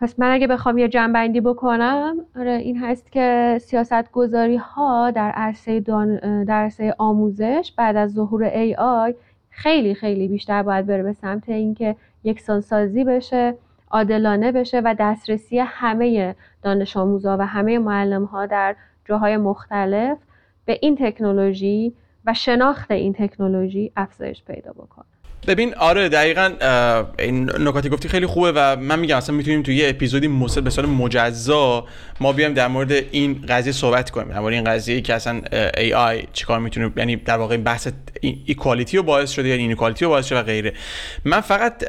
[SPEAKER 2] پس من اگه بخوام یه جنبندی بکنم آره این هست که سیاست گذاری ها در عرصه, دان... در عرصه آموزش بعد از ظهور ای آی خیلی خیلی بیشتر باید بره به سمت اینکه یکسانسازی بشه عادلانه بشه و دسترسی همه دانش آموزا و همه معلم ها در جاهای مختلف به این تکنولوژی و شناخت این تکنولوژی افزایش پیدا بکنه.
[SPEAKER 1] ببین آره دقیقا این نکاتی گفتی خیلی خوبه و من میگم اصلا می‌تونیم توی یه اپیزودی مصل به سال مجزا ما بیایم در مورد این قضیه صحبت کنیم. در مورد این قضیه که اصلا AI چیکار می‌تونه یعنی در واقع بحث equality رو باعث شده یا inequality رو باعث شده و غیره. من فقط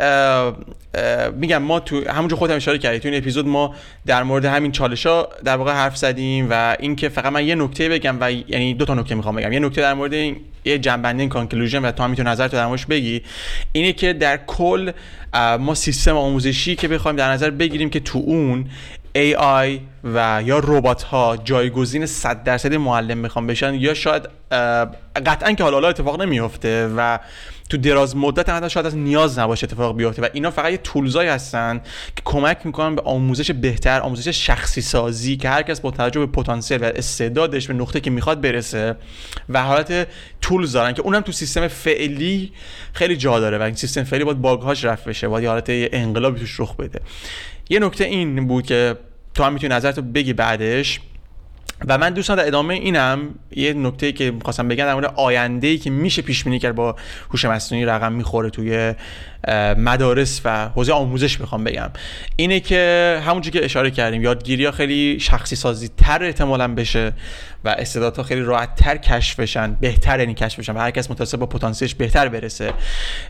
[SPEAKER 1] میگم ما تو همونجا خودم اشاره کردی تو این اپیزود ما در مورد همین چالش ها در واقع حرف زدیم و اینکه فقط من یه نکته بگم و یعنی دو تا نکته می‌خوام بگم. یه نکته در مورد این یه جمع‌بندی این conclusion و تو هم می‌تونی نظر تو در موردش بگی. اینه که در کل ما سیستم آموزشی که بخوایم در نظر بگیریم که تو اون AI و یا ربات ها جایگزین 100 درصد معلم می‌خوام بشن یا شاید قطعا که حالا اتفاق نمیفته و تو دراز مدت هم شاید از نیاز نباشه اتفاق بیفته و اینا فقط یه تولزایی هستن که کمک می‌کنن به آموزش بهتر آموزش شخصی سازی که هر کس با توجه به پتانسیل و استعدادش به نقطه که می‌خواد برسه و حالت تولز دارن که اونم تو سیستم فعلی خیلی جا داره و این سیستم فعلی باید باگهاش رفع بشه باید حالت انقلابی توش رخ بده. یه نکته این بود که تو هم می‌تونی نظرتو بگی بعدش. و من دوستان در ادامه اینم یه نکته که می‌خواستم بگم در مورد آینده که میشه پیش بینی کرد با هوش مصنوعی رقم می‌خوره توی مدارس و حوزه آموزش می‌خوام بگم. اینه که همونجور که اشاره کردیم یادگیری ها خیلی شخصی سازی تر احتمالا بشه و استعدادها خیلی راحت تر کشف بشن بهتر یعنی کشف بشن و هر کس متوسط با پتانسیلش بهتر برسه.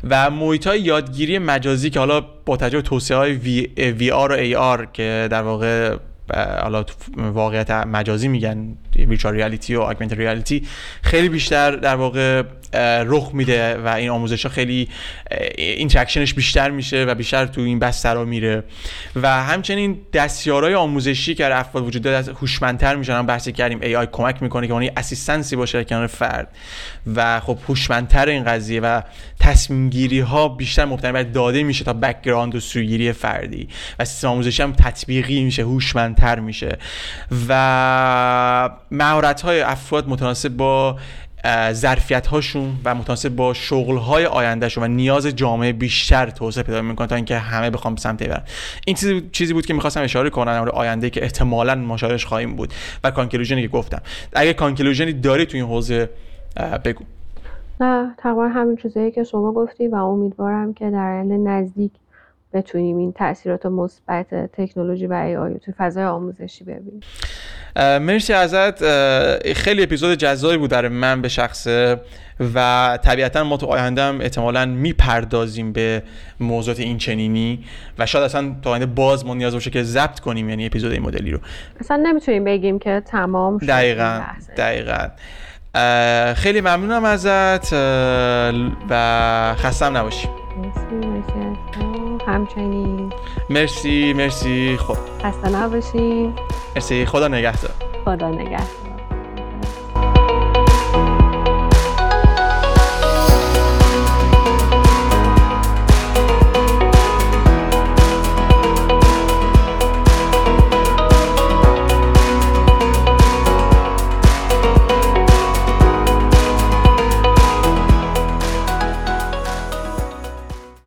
[SPEAKER 1] و محیط های یادگیری مجازی که حالا با توجه توصیه های V, VR و AR که در واقع حالا واقعیت مجازی میگن virtual reality و augmented reality خیلی بیشتر در واقع رخ میده و این آموزش ها خیلی interaction ش بیشتر میشه و بیشتر تو این بستر میره. و همچنین دستیارهای آموزشی که افراد وجود داره هوشمندتر میشن. هم بحثی کردیم AI کمک می‌کنه که اون assistance ی باشه کنار فرد. و خب هوشمندتر این قضیه و تصمیم گیری ها بیشتر مبتنی بر داده میشه تا background و سوگیری فردی. و سیستم آموزشی هم تطبیقی میشه هوشمندتر میشه. و مهارت های افراد متناسب با ظرفیت هاشون و متناسب با شغل های آیندهشون و نیاز جامعه بیشتر توسعه پیدا می‌کنه تا اینکه همه بخوام به سمت برن این چیزی بود که می‌خواستم اشاره کنم در آینده که احتمالا شاهدش خواهیم بود و کانکلوژنی که گفتم. اگه کانکلوژنی داری تو این حوزه بگو.
[SPEAKER 2] نه تقریبا همین چیزایی که شما گفتی و امیدوارم که در آینده نزدیک بتونیم این تاثیرات مثبت تکنولوژی و ای آی تو فضای آموزشی ببینیم.
[SPEAKER 1] مرسی ازت. خیلی اپیزود جذابی بود برای من به شخصه و طبیعتا ما تو آینده هم احتمالا می‌پردازیم به موضوعات این چنینی و شاید اصلا تو آینده باز ما نیاز باشه که ضبط کنیم یعنی اپیزود این مدلی رو.
[SPEAKER 2] اصلا نمی‌تونیم بگیم که تمام
[SPEAKER 1] شد. دقیقا دقیقا. خیلی ممنونم ازت و خستم نباشی.
[SPEAKER 2] مرسی مرسی همچنین.
[SPEAKER 1] مرسی مرسی. خب.
[SPEAKER 2] خسته نباشین
[SPEAKER 1] مرسی. خدا نگهدار.
[SPEAKER 2] خدا نگهدار.